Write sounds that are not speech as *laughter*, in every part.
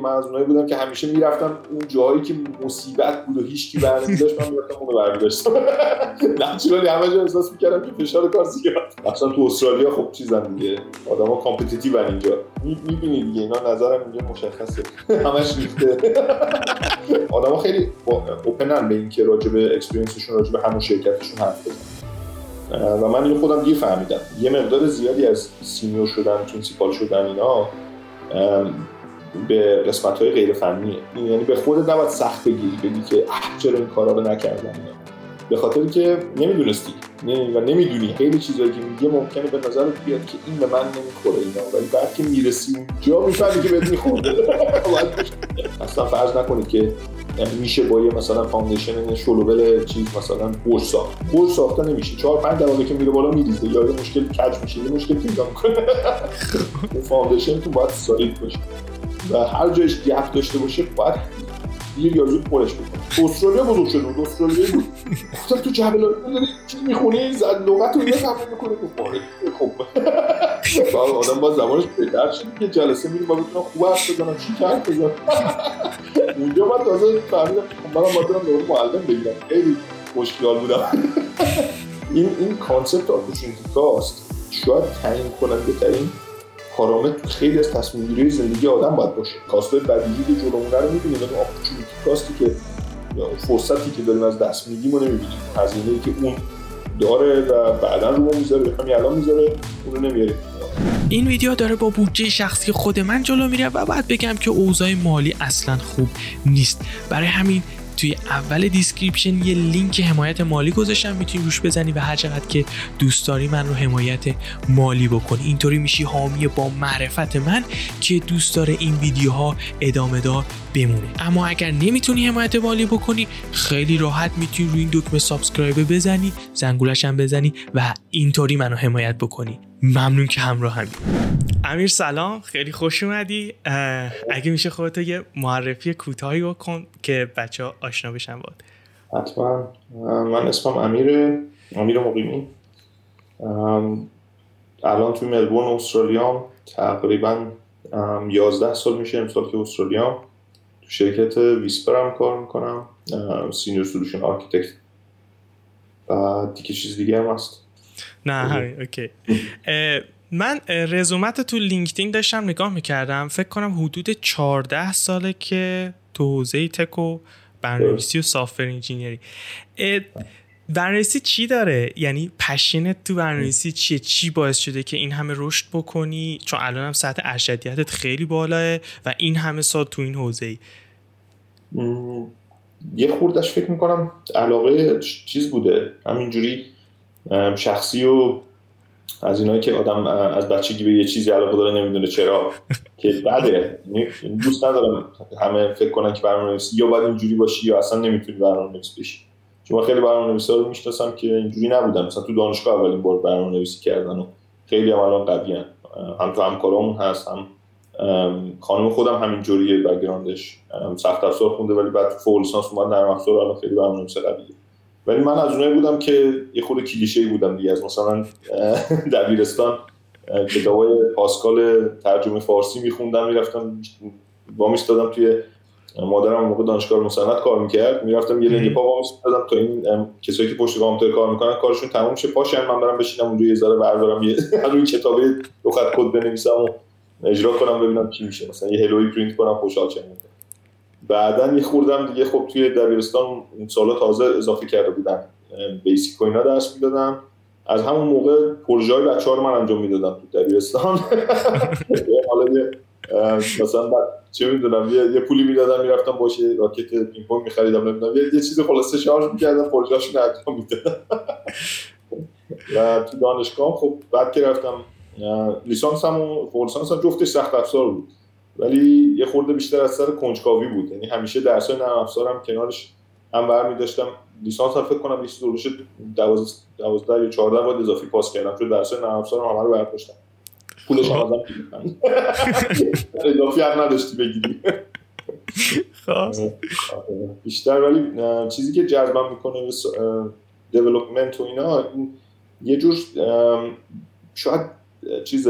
من از اونایی بودم که همیشه می‌رفتم اون جایی که مصیبت بود و هیچ کی برنمیداشت من می‌رفتم اونو برمیداشتم *laughs* naturally همه جا احساس می‌کردم که فشار کار زیاد. اصلا تو استرالیا خب چیزن دیگه. آدما competitive اینجا. می‌بینی دیگه اینا نظرم اینجا مشخصه. همش ریخته. *laughs* آدما خیلی open ن به اینکه راجع به experience شون راجع به همون شرکتشون حرف بزنن. و من اینو خودم دیر فهمیدم. یه مقدار زیادی از senior شدن principal شدن اینا به قسمت های غیر فنیه یعنی به خودت نباید سخت بگیری بگی که چرا این کارا رو نکردم. به خاطر که نمی‌دونستی. و نمی‌دونی. خیلی چیزایی که میگه ممکنه به نظر بیاد که این به من نمی‌خوره اینا. ولی بعد که می‌رسی اونجا می‌فهمی که بهت میخورده *laughs* اصلا فرض نکنید که یعنی میشه با یه مثلا foundation شلوول چیز مثلا برج ساخت. برج ساخته نمیشه. چهار پنج دقیقه که میره بالا میریزه. یا یه مشکل کج میشه یه مشکل پیدا می‌کنه. *laughs* فاندیشن تو باید سالید باشه. و هر جایش گپ داشته باشه باید دیر یا زود پرش بکنه. استرالیا بزرگ شده بود استرالیا بود. گفتم تو جبل داری چی می‌خونی؟ زد لغت رو یه تمرین می‌کنه گفت خب آدم با زبانش بهتر شد که جلسه میریم با بتونم خوب حرف بزنم. چی کرد بزنم؟ اونجا من تازه فهمیدم که منم باید برم معلم بگیرم. خیلی خوشگال بودم. این این concept opportunity cost شاید تعیین کننده ترین پارامتر خیلی از تصمیم گیری زندگی آدم باید باشه. cost ای بدیهی که جلومون رو می‌بینیم ولی opportunity cost ی که فرصتی که داریم از دست میدیم رو نمی‌بینیم هزینه‌ای که اون داره و بعدا رو می‌ذاره همین الان می‌ذاره اون رو نمیاریم این ویدیو داره با بودجه شخصی خود من جلو میره و بعد بگم که اوضاع مالی اصلا خوب نیست. برای همین توی اول description یه لینک حمایت مالی گذاشتم می‌تونی روش بزنی و هر چقدر که دوست داری من رو حمایت مالی بکنی. اینطوری میشی حامی با معرفت من که دوست داره این ویدیوها ادامه دار بمونه. اما اگر نمی‌تونی حمایت مالی بکنی خیلی راحت می‌تونی روی این دکمه subscribe بزنی زنگولش هم بزنی و اینطوری منو حمایت بکنی. ممنون که همراه همین امیر سلام خیلی خوش اومدی. اگه میشه خودتو یه معرفی کوتاهی بکن که بچه ها آشنا بشن باد حتما. من اسمم امیر امیر مقیمی. الان توی ملبورن استرالیا تقریبا 11 سال میشه امسال که استرالیا تو شرکت ویسپر هم کار می‌کنم. senior solution architect و دیگه چیز دیگه هم هست. نه همین okay. من رزومت تو لینکدین داشتم نگاه می‌کردم. فکر کنم حدود 14 ساله که تو حوزه تک و برنامه‌نویسی و سافر انجینیری. برنامه‌نویسی چی داره؟ یعنی پشنت تو برنامه‌نویسی چیه؟ چی باعث شده که این همه رشد بکنی؟ چون الان هم سطح ارشدیتت خیلی بالاه و این همه سال تو این حوزه ای یه خوردش فکر می‌کنم علاقه چیز بوده. همینجوری شخصی و از اینایی که آدم از بچگی به یه چیزی علاقه داره نمی‌دونه چرا. *laughs* که بده. دوست ندارم همه فکر کنن که برنامه‌نویسی یا باید اینجوری باشی یا اصلا نمی‌تونی برنامه‌نویس بشی. چون خیلی برنامه‌نویسا رو می‌شناسم که اینجوری نبودن مثلا تو دانشگاه اولین بار برنامه‌نویسی کردن و خیلی هم الان قویان هم تو همکارامون هست هم خانم خودم همین جوریه بک‌گراندش سخت افزار خونده ولی بعد فول لیسانس اومد نرم افزار الان خیلی برنامه‌نویس قویه. ولی من از اونایی بودم که یه خود کلیشه بودم دیگه. از مثلا دبیرستان کتابای پاسکال ترجمه فارسی میخوندم می‌رفتم وامیستادم توی مادرم موقع دانشگاه علم و صنعت کار می‌کرد. می‌رفتم یه لنگ پا وامیستادم تا این کسایی که پشت کامپیوتر کار می‌کنن کارشون تموم شه. پاشن من برم بشینم اونجا یه ذره بردارم یه *laughs* روی کتابه دو خط کد بنویسم و اجرا کنم ببینم چی میشه. مثلا یه hello ی print کنم خوشحال شم. بعدا یه خوردم دیگه خب توی دبیرستان اون سالا تازه اضافه کرده بودم بیسیک و اینا درس می‌دادم از همون موقع پروژه های بچه ها رو من انجام می‌دادم تو دبیرستان. *laughs* حالا مثلا چه می‌دونم یه, یه پولی می‌دادم می‌رفتم باشه راکت پینگ پونگ میخریدم نمی‌دونم یه, یه چیز خلاصه شارژ می‌کردم پروژه‌اشون انجام می‌دادم. *laughs* و تو دانشگاه خب بعد که رفتم لیسانس هم و هم جفتش سخت افزار بود. ولی یه خورده بیشتر از سر کنجکاوی بود. یعنی همیشه درسای نرم افزارم کنارش هم برمی داشتم لیسانس هم فکر کنم لیسانس دورش 12 یا 14 باید اضافی پاس کردم چون درسای نرم افزارم همه رو برداشتم. پولش هم ازم *laughs* اضافی هم نداشتی بگیری. خب. بیشتر ولی چیزی که جذبم می‌کنه دیولپمنت و اینا یه جور شاید چیز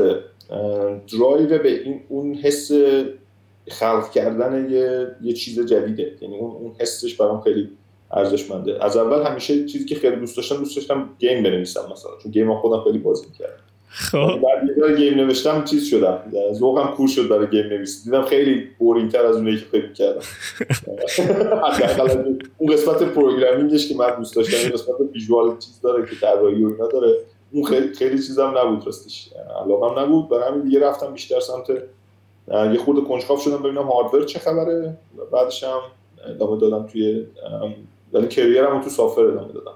درایو به این اون حس خلق کردن یه, یه چیز جدیده. یعنی اون اون حسش برام خیلی ارزشمنده. از اول همیشه چیزی که خیلی دوست داشتم دوست داشتم game بنویسم مثلا چون game خودم خیلی بازی می‌کردم. خب. بعد یه game نوشتم چیز شدم. ذوقم کور شد برای game نویسی. دیدم خیلی boring تر از اونایی که فکر کردم *laughs* اون قسمت programming ش که من دوست داشتم این قسمت visual چیز داره که طراحی و اینا داره. اون خیلی خیلی چیزم نبود راستش. علاقم نبود. برای همین دیگه رفتم بیشتر سمت یه خورده کنجکاو شدم ببینم hardware چه خبره. بعدش هم ادامه دادم توی ولی career م تو software ادامه دادم.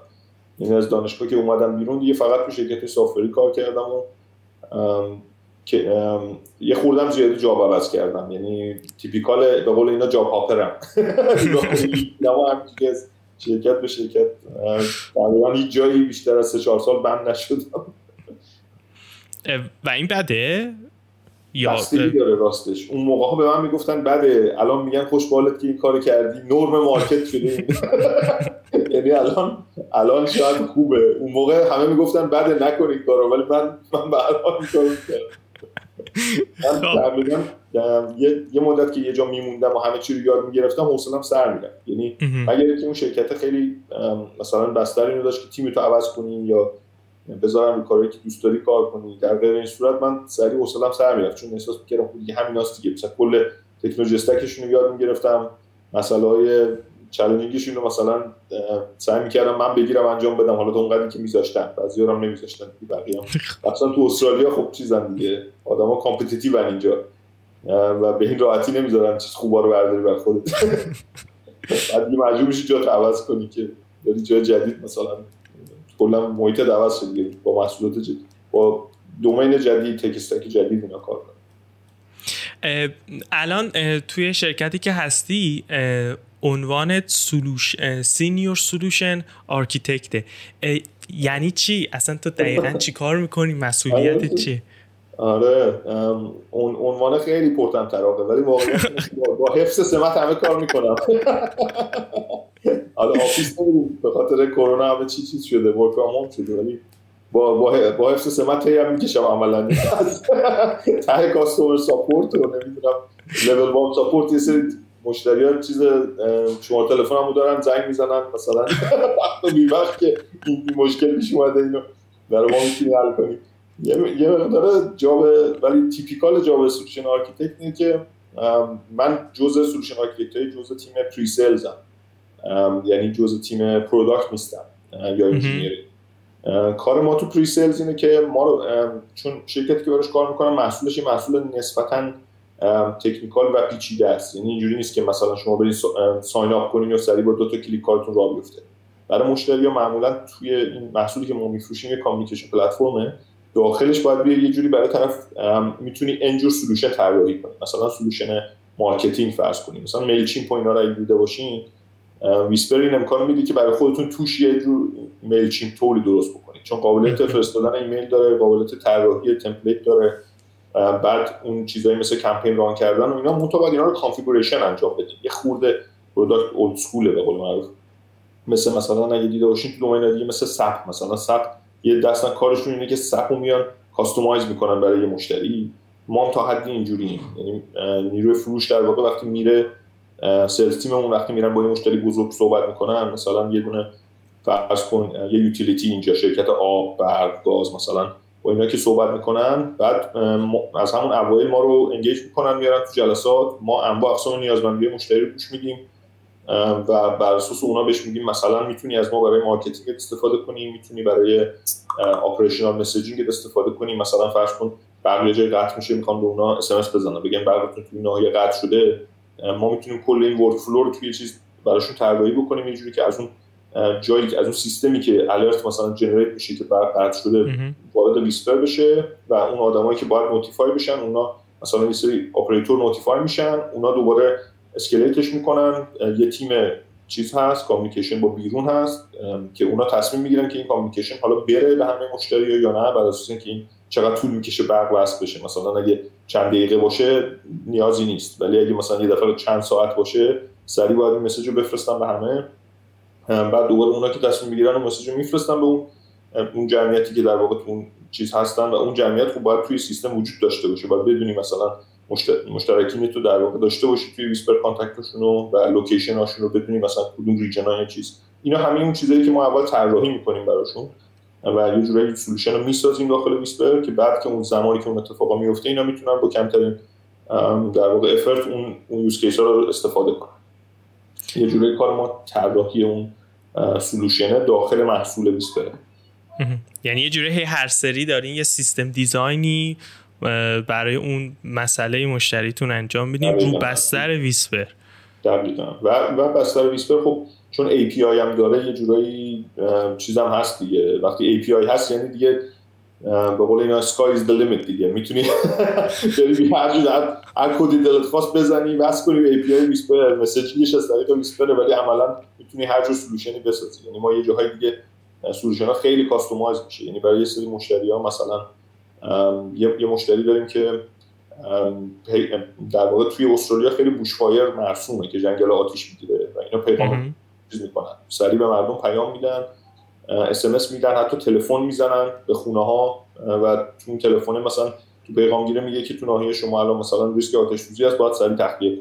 یعنی از دانشگاه که اومدم بیرون دیگه فقط تو شرکت software ی کار کردم و که یه خوردم زیادی job عوض کردم. یعنی typical به قول اینا job hopper م. *laughs* *laughs* شرکت به شرکت. تقریبا هیچ جایی بیشتر از سه چهار سال بند نشدم. و این بده؟ یا داره راستش. اون موقع ها به من می‌گفتن بده الان میگن خوش بالت که این کار کردی نرم مارکت شده. *laughs* یعنی الان الان شاید خوبه. اون موقع همه می‌گفتن بده نکن این کارو. ولی من من به هر حال من خب. یه،, یه مدت که یه جا میموندم و همه چی رو یاد می‌گرفتم حوصلم سر می‌رفت. یعنی اگر که اون شرکت خیلی مثلا بستر اینو داشت که تیم تو عوض کنیم یا بذارم رو کاری که دوست داری کار کنی در غیر این صورت من سریع حوصله‌ام سر می‌رفت. چون احساس می‌کردم خب دیگه همیناست دیگه. مثلا کل تکنولوژی stack شون رو یاد می‌گرفتم. مسئله های challenging شون رو مثلا سعی می‌کردم من بگیرم انجام بدم. حالا اونقدری که میذاشتن. بعضی هم نمیذاشتن. بقیه مثلا *laughs* تو استرالیا خب چیزن دیگه. آدما competitive اینجا. و به این راحتی نمی‌ذارن چیز خوبا رو برداری بر خودت. *laughs* بعد مجبور میشی جا عوض کنی که بری جای جدید مثلا. کلا محیط عوض شد با محصولات جدید. با domain جدید tech stack جدید اینا کار کنم الان توی شرکتی که هستی عنوان solu senior solution architect ه. یعنی چی؟ اصلا تو دقیقا چی کار می‌کنی؟ مسئولیت آره. آره اون عنوان خیلی پرتم تراقه ولی واقعا با حفظ سمت همه کار می‌کنم. حالا آفیس به خاطر کرونا همه چی چیز شده ورک فرام شده ولی با با با حفظ سمت هم می‌کشم عملا. ته کاستومر ساپورت رو نمی‌دونم. لول وان ساپورت یه سری مشتریان چیز شما تلفن هم دارن زنگ می‌زنن مثلا. *laughs* بی وقت که این مشکل پیش اومده اینو. برای ما می‌تونی حل کنی. یه مقدار job ولی typical job solution architect اینه که من جزء solution architect های جزء تیم pre-sales م یعنی جزء تیم product نیستم یا engineering کار ما تو pre-sales اینه که ما رو چون شرکتی که براش کار می‌کنم محصولش یه محصول نسبتا technical و پیچیده است. یعنی اینجوری نیست که مثلا شما برید sign up کنین یا سریع با دو تا کلیک کارتون راه بیفته. برای مشتری ها معمولا توی این محصولی که ما میفروشیم یه communication platform ه. داخلش باید بیای یه جوری برای طرف می‌تونی اینجور solution طراحی کنی. مثلا solution marketing فرض کنیم. مثلا Mailchimp و اینا رو دیده باشین Whispir این امکان میده که برای خودتون توش یه جور Mailchimp tool ی درست بکنید. چون قابلیت فرستادن ایمیل داره قابلیت طراحی template داره بعد اون چیزایی مثل کمپین run کردن و اینا متو اینا رو configuration انجام بدید یه خورده product old school ه به قول معروف. مثل مثلا اگه دیده باشین تو domain دیگه مثل SAP مثلا SAP یه دستن کارشون اینه که SAP میان customize می‌کنن برای یه مشتری. ما هم تا حدی اینجوری یعنی نیروی فروش در واقع وقتی میره sales تیممون وقتی میرن با یه مشتری بزرگ صحبت می‌کنن مثلا یه دونه فرض کن یه utility اینجا شرکت آب برق گاز مثلا با اینا که صحبت می‌کنن. بعد از همون اوایل ما رو engage می‌کنن میارن تو جلسات. ما انواع اقسام نیازمندی مشتری رو گوش میدیم. و بر اساس اونا بهش میگیم مثلا می‌تونی از ما برای marketing استفاده کنی می‌تونی برای operational messaging استفاده کنی. مثلا فرض کن برق جای قطع میشه می‌خوام به اونا اس ام اس بزنم بگم برقتون توی ناحیه قطع شده ما می‌تونیم کل این workflow رو توی چیز براشون طراحی بکنیم. اینجوری که از اون جایی از اون سیستمی که alert مثلا generate میشه که برق قطع شده وارد Whispir بشه و اون آدمایی که باید notify بشن اونا مثلا یه سری اپراتور notify میشن اونا دوباره اسکلیتش می‌کنن. یه تیم چیز هست کامیکیشن با بیرون هست که اونا تصمیم می‌گیرن که این کامیکیشن حالا بره به همه مشتری یا نه بر اساس اینکه این چقدر طول می‌کشه برق وصل بشه. مثلا اگه چند دقیقه باشه نیازی نیست. ولی اگه مثلا یه دفعه چند ساعت باشه سریع باید این مسیج رو بفرستن به همه. بعد دوباره اونا که تصمیم می‌گیرن اون مسیج رو میفرستن به اون اون جمعیتی که در واقع اون چیز هستن و اون جمعیت خب باید توی سیستم وجود داشته باشه. باید بدونی مثلا مشترکین تو در واقع داشته باشی توی Whispir contact شون و location هاشون رو بدونی مثلا کدوم region های چیز. اینا همه اون چیزایی که ما اول طراحی می‌کنیم براشون و یه جورایی solution رو می‌سازیم داخل Whispir که بعد که اون زمانی که اون اتفاقا میفته اینا می‌تونن با کمترین در واقع effort اون اون use case رو استفاده کنن. یه جورایی کار ما طراحی اون solution داخل محصول Whispir یعنی یه جوری هر سری دارین یه system design ی برای اون مسئله مشتریتون انجام میدین رو بستر Whispir. دقیقا. و, و بستر Whispir خب چون API هم داره یه جورایی چیزم هست دیگه. وقتی API هست یعنی دیگه به قول اینا sky is the limit دیگه. می‌تونی بری *laughs* هر جور هر کدی دلت خواست بزنی وصل کنی به API Whispir. message ش از طریق Whispir ولی عملا می‌تونی هر جور solution ی بسازی. یعنی ما یه جاهای دیگه solution ها خیلی customize میشه. یعنی برای یه سری مشتری ها مثلا یه مشتری داریم که در واقع توی استرالیا خیلی bushfire مرسومه که جنگل آتیش می‌گیره و اینا پیغام چیز می‌کنن. سریع به مردم پیام میدن اس میدن حتی تلفن می‌زنن به خونه ها و تو تلفن مثلا تو پیغامگیره میگه که تو ناحیه شما الان مثلا ریسک آتش سوزی هست باید سریع تخلیه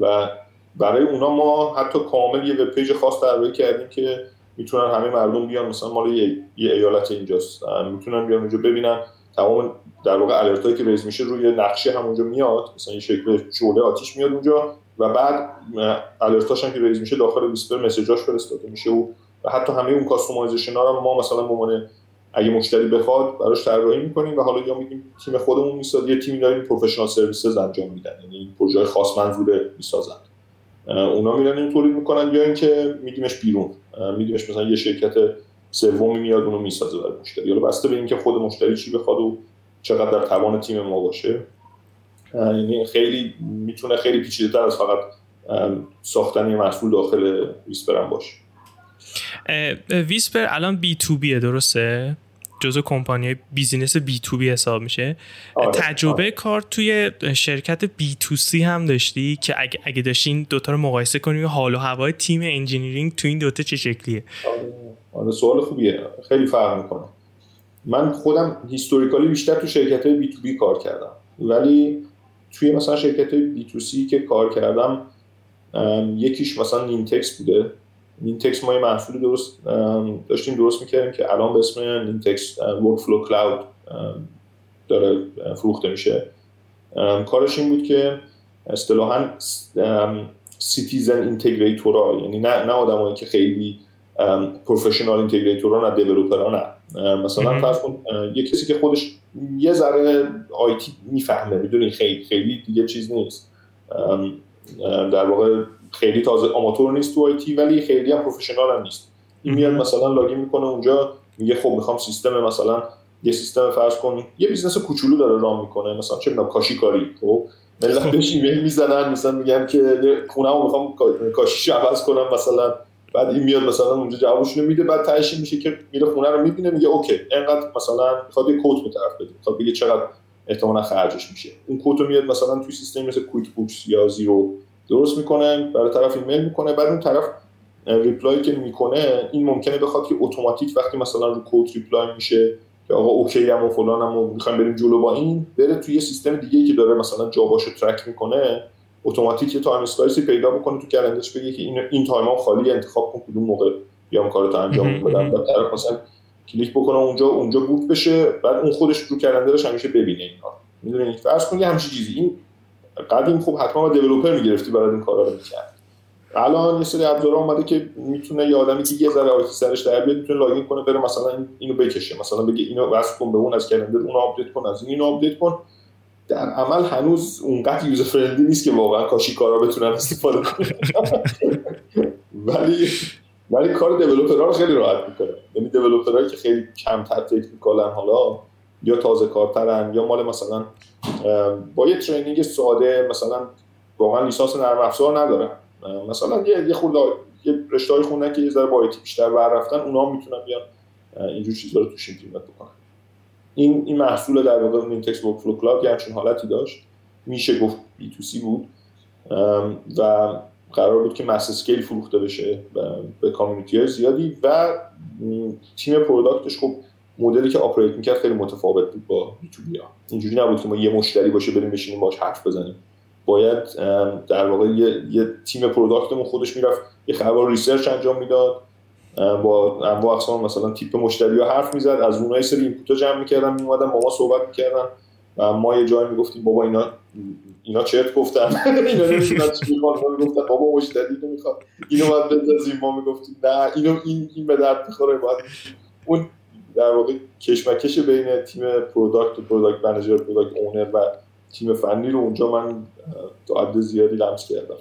و برای اونا ما حتی کامل یه web page خاص طراحی کردیم که می‌تونن همه مردم بیان مثلا مال یه, یه ایالت اینجاست. می‌تونن بیان اونجا ببینن تمام در واقع alert ایی که raise میشه روی نقشه همونجا میاد مثلا این شکل شعله آتیش میاد اونجا و بعد alert اش هم که raise میشه داخل Whispir message اش فرستاده. میشه و حتی همه اون customization ها رو ما مثلا به اگه مشتری بخواد براش طراحی می‌کنیم و حالا یا میگیم تیم خودمون می‌سازه یه تیمی داریم professional services انجام میدن. یعنی پروژه خاص منظور می‌سازن. اونا میرن این تولید می‌کنن یا اینکه میدیمش بیرون. میدیمش مثلا یه شرکت سومی میاد اونو می‌سازه برای مشتری. حالا بسته به اینکه خود مشتری چی بخواد و چقدر در توان تیم ما باشه. یعنی خیلی می‌تونه خیلی پیچیده تر از فقط ساختن یه محصول داخل Whispir هم باشه. Whispir الان B to B ه درسته؟ جزو company business B to B حساب میشه. آره، تجربه آره. کار توی شرکت B to C هم داشتی که اگه, اگه داشتی این دوتا رو مقایسه کنی حال و هوای تیم engineering تو این دوتا چه شکلیه؟ آره. آره سوال خوبیه. خیلی فرق می‌کنه. من خودم historically بیشتر تو شرکت های B2B کار کردم. ولی توی مثلا شرکت های B2C که کار کردم یکیش مثلا Nintex بوده. Nintex ما یه محصول درست داشتیم درست می‌کردیم که الان به اسم Nintex Workflow Cloud داره فروخته میشه. کارش این بود که اصطلاحا citizen integrator ا یعنی نه نه آدمایی که خیلی professional integrator ا نه developer ا نه. مثلا فرض کن یه کسی که خودش یه ذره IT می‌فهمه می‌دونی خیلی خیلی دیگه چیز نیست. در واقع خیلی تازه آماتور نیست تو IT ولی خیلی هم professional هم نیست. این میاد مثلا login می‌کنه اونجا میگه خب می‌خوام سیستم مثلا یه سیستم فرض کن یه business کوچولو داره run می‌کنه مثلا چه می‌دونم کاشی کاری خب؟ ملت *laughs* بهش ایمیل می‌زنن مثلا میگن که خونه‌مو می‌خوام کاشیش عوض کنم مثلا بعد این میاد مثلا اونجا جوابشون میده بعد تهش میشه که میره خونه رو می‌بینه میگه OK اینقدر مثلا می‌خواد یه quote به طرف بده می‌خواد بگه چقدر احتمالا خرجش میشه. اون quote رو میاد مثلا توی سیستم مثل QuickBooks یا Xero درست می‌کنه برای طرف ایمیل می‌کنه بعد اون طرف reply که می‌کنه این ممکنه بخواد که اتوماتیک وقتی مثلا رو quote reply میشه که آقا OK ام و فلانم و می‌خوایم بریم جلو با این بره توی یه سیستم دیگه که داره مثلا job هاشو track می‌کنه اتوماتیک یه time slice ی پیدا بکنه تو calendar ش بگه که این این time خالی انتخاب کن کدوم موقع بیام کارو انجام بدم. بعد طرف مثلا کلیک بکنه اونجا اونجا book بشه بعد اون خودش تو calendar ش همیشه ببینه اینا. می‌دونید فرض کن یه همچین چیزی. این قدیم خوب حتما با دیولپر می‌گرفتی برای این کارا رو می‌کرد. الان یه سری ابزارها اومده که می‌تونه یه آدمی که یه ذره IT سرش در بیاد می‌تونه login کنه بره مثلا اینو بکشه. مثلا بگه اینو وصل کن به اون از calendar اونو update کن از این اینو update کن. در عمل هنوز اونقدر user friendly نیست که واقعا کاشی کارا بتونن استفاده کنن. *laughs* ولی ولی کار developer ها رو خیلی راحت می‌کنه. یعنی developer هایی که خیلی کمتر technical ن حالا یا تازه کارترن یا مال مثلا با یه training ساده مثلا واقعا لیسانس نرم افزار ندارن. مثلا یه یه خورده یه رشته خوندن که یه ذره با بیشتر بر رفتن اونها می‌تونن بیان اینجور چیزا رو توش implement بکنن. این این محصول در واقع Nintex Workflow Cloud یه همچین حالتی داشت. میشه گفت B2C بود. و قرار بود که mass scale فروخته بشه به community زیادی و تیم product ش خب مدلی که operate می‌کرد خیلی متفاوت بود با B2B اینجوری نبود که ما یه مشتری باشه بریم بشینیم باش حرف بزنیم. باید در واقع یه, یه تیم product مون خودش می‌رفت یه خب research انجام می‌داد. با انواع اقسام مثلا تیپ مشتری رو حرف می‌زد. از اونها سری input جمع می‌کردن میومدن با ما صحبت می‌کردن. و ما یه جایی می‌گفتیم بابا اینا اینا چرت گفتن. *laughs* اینا نمی‌دونن چی بابا مشتری اینو می‌خواد. اینو باید بندازیم ما می‌گفتیم نه اینو این این به درد می‌خوره باید. اون در واقع کشمکش بین تیم product و product manager product owner و تیم فنی رو اونجا من تا زیادی لمس کردم.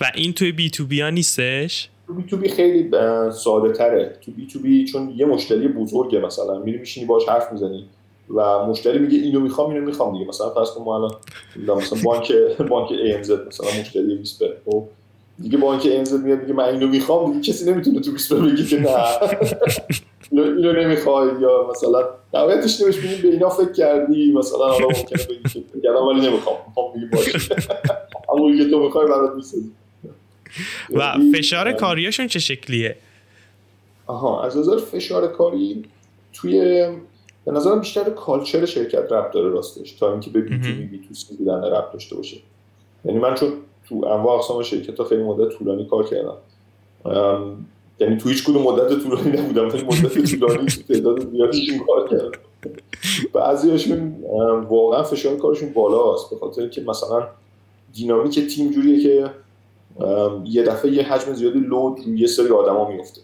و این توی B2B ها نیستش؟ تو B2B خیلی ساده تره تو B2B چون یه مشتری بزرگه مثلا. میری میشینی باش حرف می‌زنی و مشتری میگه اینو می‌خوام اینو می‌خوام دیگه. مثلا فرض کن ما الان مثلا بانک بانک ANZ مثلا مشتری Whispir خب؟ دیگه بانک ANZ میاد میگه من اینو می‌خوام دیگه کسی نمی‌تونه تو Whispir بگه که نه. اینو نمی‌خوای. یا مثلا نهایتش نمیش به اینا فکر کردی مثلا حالا ممکنه بگی که ولی نمی‌خوام. می‌خوام بگی باشه. *laughs* اما تو می‌خوای برات می‌سازی *laughs* و فشار کاریاشون چه شکلیه؟ آها از نظر فشار کاری توی به نظرم بیشتر کالچر شرکت ربط داره راستش تا اینکه به بی تو بی, بی تو سی بودن ربط داشته باشه. یعنی من چون تو انواع اقسام شرکت ها خیلی مدت طولانی کار کردم. یعنی تو هیچ کدوم مدت طولانی نبودم ولی مدت طولانی تو تعداد زیادیشون کار کردم. بعضیاشون واقعا فشار کارشون بالاست به خاطر که مثلا دینامیک تیم جوریه که یه دفعه یه حجم زیادی load روی یه سری آدما میفته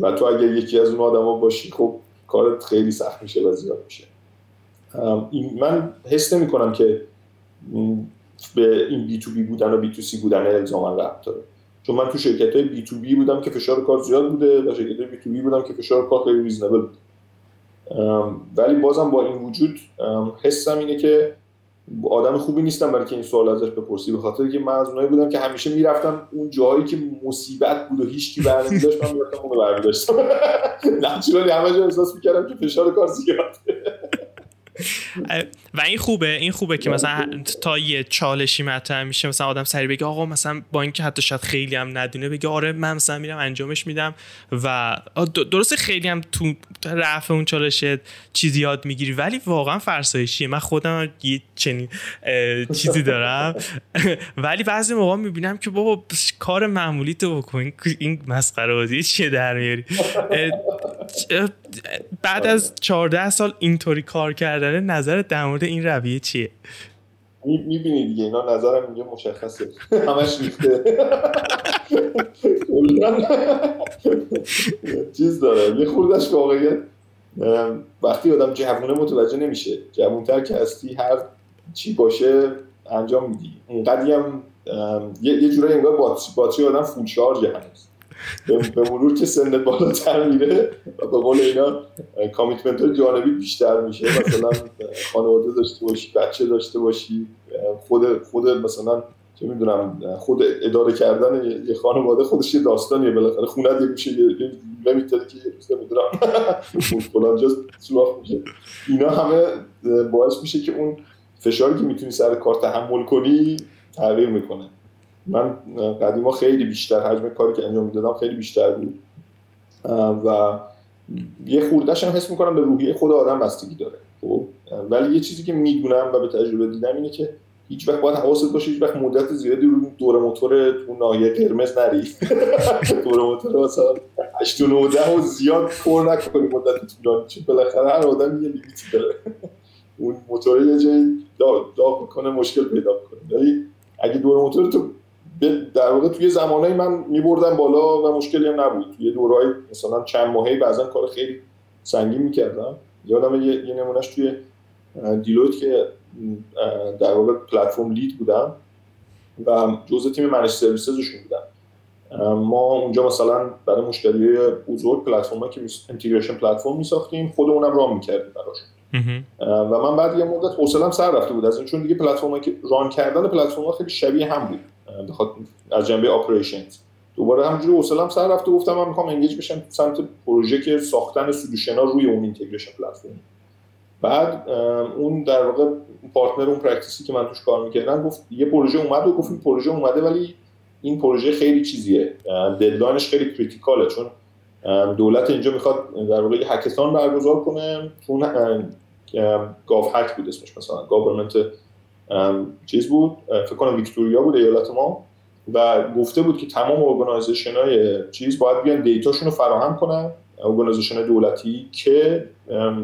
و تو اگر یکی از اون آدما باشی خب کارت خیلی سخت میشه و زیاد میشه. من حس نمی کنم که به این B2B بودن و B2C بودن الزاما ربط داره. چون من تو شرکت های B2B بودم که فشار کار زیاد بوده و شرکت های B2B بودم که فشار کار خیلی reasonable بود. ولی بازم با این وجود حسم اینه که آدم خوبی نیستم برای که این سوال ازش بپرسی به خاطر که من از اونایی بودم که همیشه می‌رفتم اون جایی که مصیبت بود و هیچ کی برنامه داشت من می‌رفتم اونو برمی داشتم. *laughs* نچرالی همه جا احساس می‌کردم که فشار کار زیاده. و این خوبه این خوبه که مثلا تا یه چالشی مطرح میشه مثلا آدم سری بگه آقا مثلا با اینکه حتی شاید خیلی هم ندونه بگه آره من مثلا میرم انجامش میدم و درسته خیلی هم تو رفع اون چالش چیزی یاد می‌گیری ولی واقعا فرسایشیه. من خودم یه چنین چیزی دارم. *laughs* ولی بعضی موقع می‌بینم که بابا کار معمولی تو بکن. این مسخره بازی چیه در میاری؟ بعد از 14 سال اینطوری کار کردن نظر در مورد این رویه چیه؟ می‌بینی دیگه اینا نظرم میگه مشخصه. همش ریخته. *laughs* چیز داره یه خوردش واقعیت وقتی آدم جوونه متوجه نمیشه. جوونتر که هستی هر چی باشه انجام میدی. اونقدی هم یه جورایی انگار باتری آدم فول شارژ هنوز. به مرور که سنت بالاتر میره و به قول اینا کامیتمنت های جانبی بیشتر میشه. مثلا خانواده داشته باشی بچه داشته باشی خود خود مثلا چه می‌دونم خود اداره کردن یه خانواده خودش یه داستانیه. بالاخره خونه یه میشه یه نمی‌تونه که یه روز نمی‌دونم فلان جا سوراخ میشه. اینا همه باعث میشه که اون فشاری که می‌تونی سر کار تحمل کنی تغییر می‌کنه. من قدیما خیلی بیشتر حجم کاری که انجام می‌دادم خیلی بیشتر بود. و یه خوردش هم حس می‌کنم به روحیه خود آدم بستگی داره خب؟ ولی یه چیزی که می‌دونم و به تجربه دیدم اینه که هیچ وقت باید حواست باشه هیچ وقت مدت زیادی رو دور موتور تو ناحیه قرمز نری. *laughs* دور موتور مثلا 8 و 9 و زیاد پر نکنی مدت طولانی چون بالاخره هر آدم یه لیمیتی داره. *laughs* اون موتور یه جایی داغ می‌کنه مشکل پیدا می‌کنه. ولی اگه دور موتور تو در واقع توی زمانه من میبردم بالا و مشکلی هم نبود. توی دورهای مثلا چند ماهی بعضا کار خیلی سنگین می‌کردم. یادم یه, یه نمونهش توی دیلویت که در واقع پلتفرم لید بودم و جزء تیم منیج سرویسزشون بودم. ما اونجا مثلا برای مشتری بزرگ پلتفرم که اینتگریشن پلتفرم میساختیم خودمونم ران می‌کردیم براشون. و من بعد یه مدت حوصلم سر رفته بود. از این چون دیگه پلتفرم که ران کردن پلتفرم خیلی شبیه هم بود. بخاطر از جنبه operations دوباره همینجوری حوصله‌ام سر رفته گفتم من می‌خوام engage بشم سمت پروژه که ساختن solution ها روی اون integration platform بعد اون در واقع partner اون practice ی که من توش کار می‌کردم گفت یه پروژه اومد و گفت این پروژه اومده ولی این پروژه خیلی چیزیه. deadline ش خیلی critical ه چون دولت اینجا می‌خواد در واقع hackathon برگزار کنه. اون GovHack بود اسمش مثلا government چیز بود فکر کنم ویکتوریا بود ایالت ما. و گفته بود که تمام organization های چیز باید بیان data شون رو فراهم کنن organization دولتی که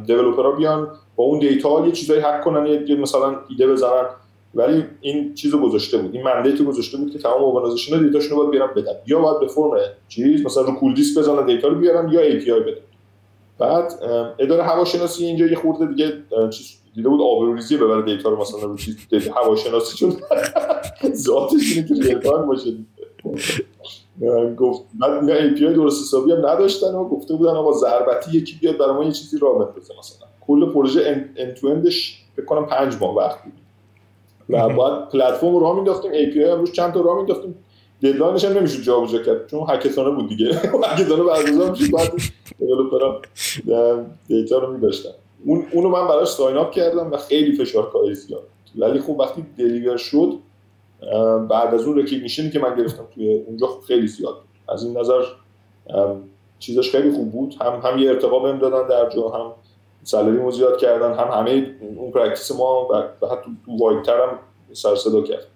developer ها بیان با اون data یه چیزایی هک کنن یه مثلا ایده بزنن. ولی این چیزو گذاشته بود این mandate گذاشته بود که تمام organization data شون رو باید بیارن بدن. یا باید به فرم چیز مثلا رو کول دیسک بزنن data رو بیارن یا API بدن. بعد اداره هواشناسی اینجا یه خورده دیگه چیز دیده بود آبروریزی ببره data رو مثلا رو چیز هواشناسی چون *laughs* ذاتش اینه که real باشه گفت بعد اینا API درست حسابی هم نداشتن و گفته بودن آقا ضربتی یکی بیاد برای ما یه چیزی راه بندازه مثلا. کل پروژه end to end ش فکر کنم 5 ماه وقت بود. و بعد پلتفرم رو راه مینداختیم API روش چند تا راه مینداختیم deadline ش هم نمی‌شد جابجا کرد چون hackathon ه بود دیگه. *laughs* hackathon ه برگزار می‌شد بعد developer ها data رو میداشتن. اون اونو من براش sign up کردم و خیلی فشار کاری زیاد ولی خب وقتی deliver شد بعد از اون recognition ی که من گرفتم توی اونجا خب خیلی زیاد بود. از این نظر چیزش خیلی خوب بود. هم هم یه ارتقا بهم دادن در جا هم salary زیاد کردن هم همه اون practice ما و حتی تو wide تر هم سر صدا کرد.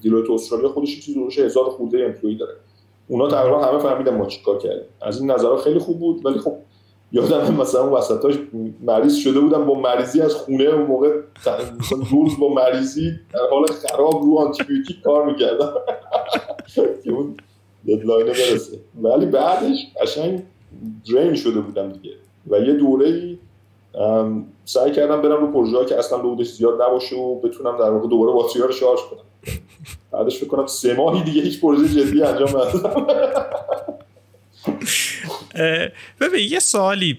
Deloitte استرالیا خودش چیزی روش هزار خورده employee داره. اونا تقریبا همه فهمیدن ما چیکار کردیم. از این نظرها خیلی خوب بود ولی خب یادم مثلا وسطاش مریض شده بودم با مریضی از خونه اون موقع روز با مریضی و حال خراب رو آنتیبیوتیک کار می‌کردم. *laughs* که اون deadline برسه. ولی بعدش قشنگ drain شده بودم دیگه. و یه دوره ای سعی کردم برم رو پروژه که اصلا load ش زیاد نباشه و بتونم در واقع دوباره باتری رو شارژ کنم. بعدش فکر کنم سه ماهی دیگه هیچ پروژه جدی انجام ندادم. *laughs* ببین یه سوالی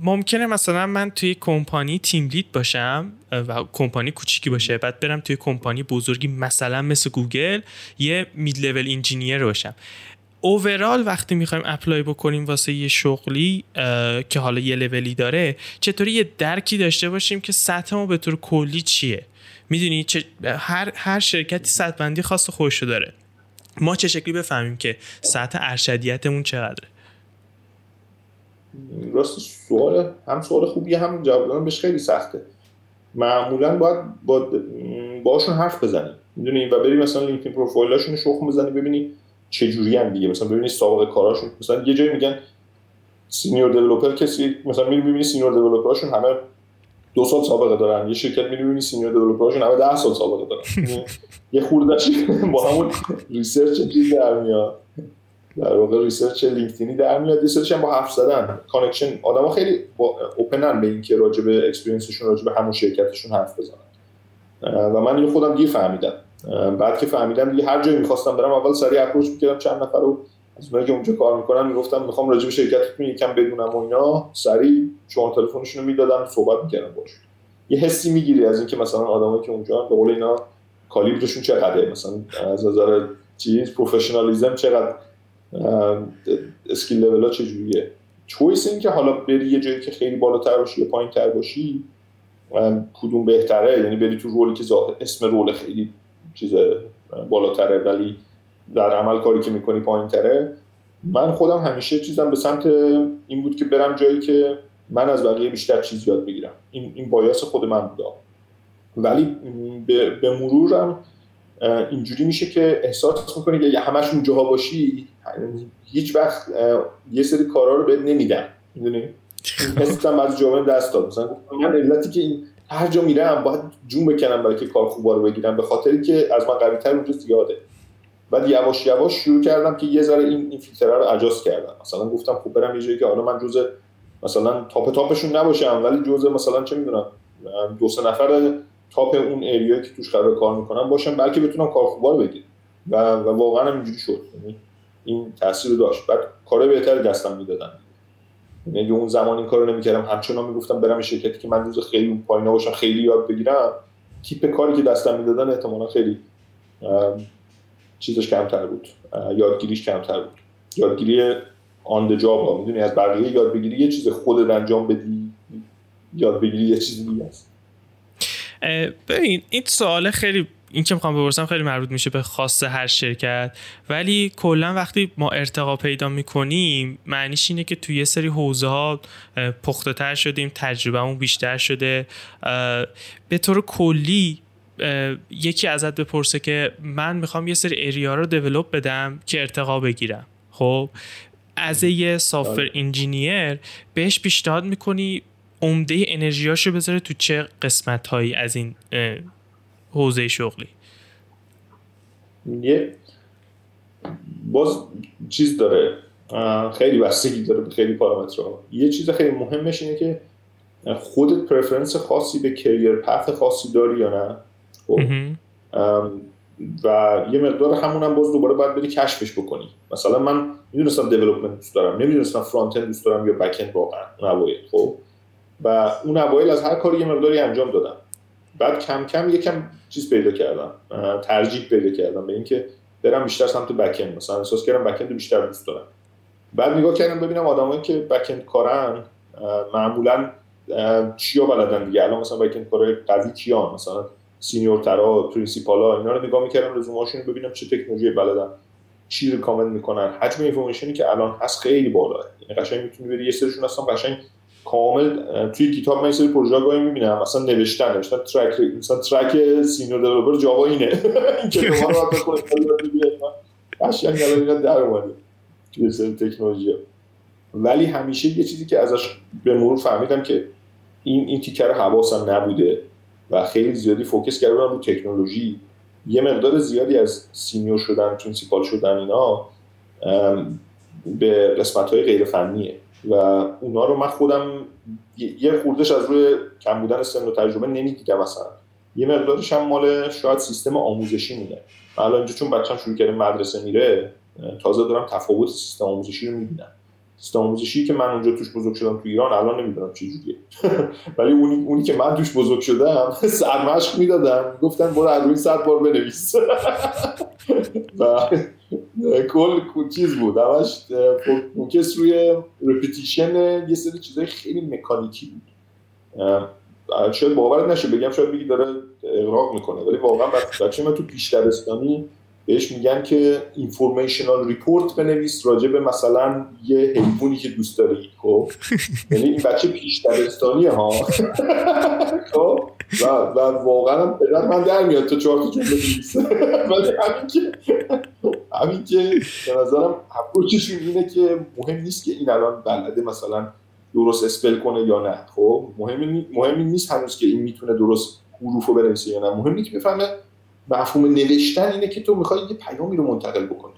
ممکنه مثلا من توی کمپانی team lead باشم و کمپانی کوچیکی باشه بعد برم توی کمپانی بزرگی مثلا مثل گوگل یه mid level engineer باشم. overall وقتی می‌خوایم apply بکنیم واسه یه شغلی که حالا یه لولی داره چطوری یه درکی داشته باشیم که سطح ما به طور کلی چیه؟ می‌دونی؟ چه هر هر شرکتی سطح بندی خاص خودشو داره. ما چه شکلی بفهمیم که سطح ارشدیتمون چقدره؟ راست سوال هم سوال خوبی هم جواب دادن بهش خیلی سخته. معمولا باید با باشون حرف بزنی می‌دونی؟ و بری مثلا LinkedIn profile اشون شخم بزنی ببینی چه جوری هم دیگه. مثلا ببینی سابقه کاراشون. مثلا یه جایی میگن senior developer کسی مثلا میری ببینی senior developer شون همه دو سال سابقه دارن. یه شرکت میری ببینی senior developer شون همه ده سال سابقه دارن. یه خوردهش با همون research چیز در میاد. در واقع research LinkedIn ی در میاد research هم با حرف زدن. connection آدما خیلی open ن به اینکه راجع به experience شون راجع به همون شرکتشون حرف بزنن. و من اینو خودم دیر فهمیدم. بعد که فهمیدم دیگه هر جایی می‌خواستم برم اول سریع approach می‌کردم چند نفر رو. از اونایی که اونجا کار می‌کنن می‌گفتم می‌خوام راجع به شرکتتون یکم بدونم و اینا. سریع شماره تلفنشون رو می‌دادم صحبت می‌کردم باشون یه حسی می‌گیری از اینکه مثلا آدمایی که اونجا به قول اینا کالیبرشون چقدره؟ مثلا از نظر چیز پروفشنالیزم چقدر؟ اسکیل لول ها چجوریه؟ چویس این که حالا بری یه جایی که خیلی بالاتر باشی یا پایین تر باشی کدوم بهتره؟ یعنی بری تو رولی که اسم رول خیلی چیز بالاتره ولی در عمل کاری که می‌کنی پایین تره من خودم همیشه چیزم به سمت این بود که برم جایی که من از بقیه بیشتر چیز یاد بگیرم. این, این بایاس خود من بوده. ولی به مرورم اینجوری میشه که احساس می‌کنی که همش اونجاها باشی هیچ وقت یه سری کارا رو بهت نمیدم می‌دونی؟ حسم از جامعه دست داد مثلا من علتی که این هر جا میرم باید جون بکنم برای که کار خوبا رو بگیرم به خاطری که از من قوی تر اونجا زیاده. بعد یواش یواش شروع کردم که یه ذره این این فیلتر رو اجاست کردم. مثلا گفتم خوب برم یه جایی که حالا من جزء مثلا تاپ تاپشون نباشم ولی جزء مثلا چه می‌دونم دو سه نفر تاپ اون ایریایی که توش قرار کار می‌کنم باشم بلکه بتونم کار خوبا رو بگیرم و, و واقعا اینجوری شد. یعنی این تاثیر رو داشت. بعد کار بهتری دستم می‌دادن. یعنی اون زمان این کارو نمی‌کردم همچنان می‌گفتم برم شرکتی که من روز خیلی پایینا باشم خیلی یاد بگیرم تیپ کاری که دستم می‌دادن احتمالا خیلی چیزش کمتر بود. یادگیریش کمتر بود. یادگیری آن جاب می‌دونی؟ از بقیه یاد بگیری یه چیز خودت انجام بدی یاد بگیری یه چیز دیگه است. ببین این سوال خیلی این که می‌خوام بپرسم خیلی مربوط میشه به خاص هر شرکت ولی کلا وقتی ما ارتقا پیدا می‌کنیم معنیش اینه که توی یه سری حوزه ها پخته تر شدیم تجربهمون بیشتر شده. به طور کلی یکی ازت بپرسه که من می‌خوام یه سری اریا رو دیولوب بدم که ارتقا بگیرم. خب از یه سافر انجینیر بهش پیشنهاد می‌کنی عمده انرژیاشو بذاره تو چه قسمت هایی از این حوزه شغلی؟ یه باز چیز داره خیلی بستگی داره به خیلی پارامترها. یه چیز خیلی مهمش اینه که خودت preference خاصی به career path خاصی داری یا نه. خب. و یه مقدار همونم باز دوباره باید بری کشفش بکنی. مثلا من می‌دونستم development دوست دارم نمی‌دونستم front end دوست دارم یا back end واقعا. اوایل. خب. و اون اوایل از هر کاری یه مقداری انجام دادم. بعد کم کم یکم چیز پیدا کردم ترجیح پیدا کردم به اینکه برم بیشتر سمت بک اند مثلا احساس کردم بک اند بیشتر دوست دارم. بعد نگاه کردم ببینم آدمایی که بک اند کارن معمولا چیا بلدن دیگه؟ الان مثلا بک اند کارای قوی کیان؟ مثلا سینیورترا پرینسیپالا اینا رو نگاه می‌کردم رزومه‌هاشون ببینم چه تکنولوژی بلدن چی رو کامنت می‌کنن. حجم اینفورمیشنی که الان هست خیلی بالاه یعنی قشنگ می‌تونی بری یه سرشون اصلا قشنگ کامل توی کتاب من سری پروژه گاهی می‌بینم. مثلا نوشتن نوشتن ترک مثلا ترک سینیور دیولپر جاوا اینه. *laughs* این که *laughs* شما قشنگ الان اینا در اومده توی سری تکنولوژی ولی همیشه یه چیزی که ازش به مرور فهمیدم که این این تیکر حواسم نبوده و خیلی زیادی focus کردم رو تکنولوژی. یه مقدار زیادی از senior شدن principal شدن اینا به قسمت های غیر فنیه و اونا رو من خودم یه خوردش از روی کم بودن سن و تجربه نمی‌دیدم مثلا یه مقدارش هم مال شاید سیستم آموزشی مونه. الان اینجا چون بچه‌م شروع کرده مدرسه میره تازه دارم تفاوت سیستم آموزشی رو می‌بینم. سیستم آموزشی که من اونجا توش بزرگ شدم تو ایران الان نمی‌دونم چه جوریه. *laughs* ولی اونی, اونی که من توش بزرگ شدم *laughs* سرمشق می‌دادم گفتن برو از روی صد بار بنویس. *laughs* و کل چیز بود. همش focus روی repetition یه سری چیزای خیلی مکانیکی بود. شاید باورت نشه بگم شاید بگی داره اغراق می‌کنه ولی واقعا بچه من تو پیش بهش میگن که اینفورمیشنال ریپورت بنویس راجع به مثلا یه حیوانی که دوست داری خب؟ یعنی این بچه پیش دبستانیه ها؟ *laughs* خب؟ و, و واقعا پدر من در میاد. تو چهار تا جمله *laughs* ولی همین که همین که به نظرم اپروچش اینه که مهم نیست که این الان بلده مثلا درست اسپل کنه یا نه. خب مهم مهم نیست هنوز که این می‌تونه درست حروف رو بنویسه یا نه. مهم که بفهمه مفهوم نوشتن اینه که تو می‌خوای یه پیامی رو منتقل بکنی.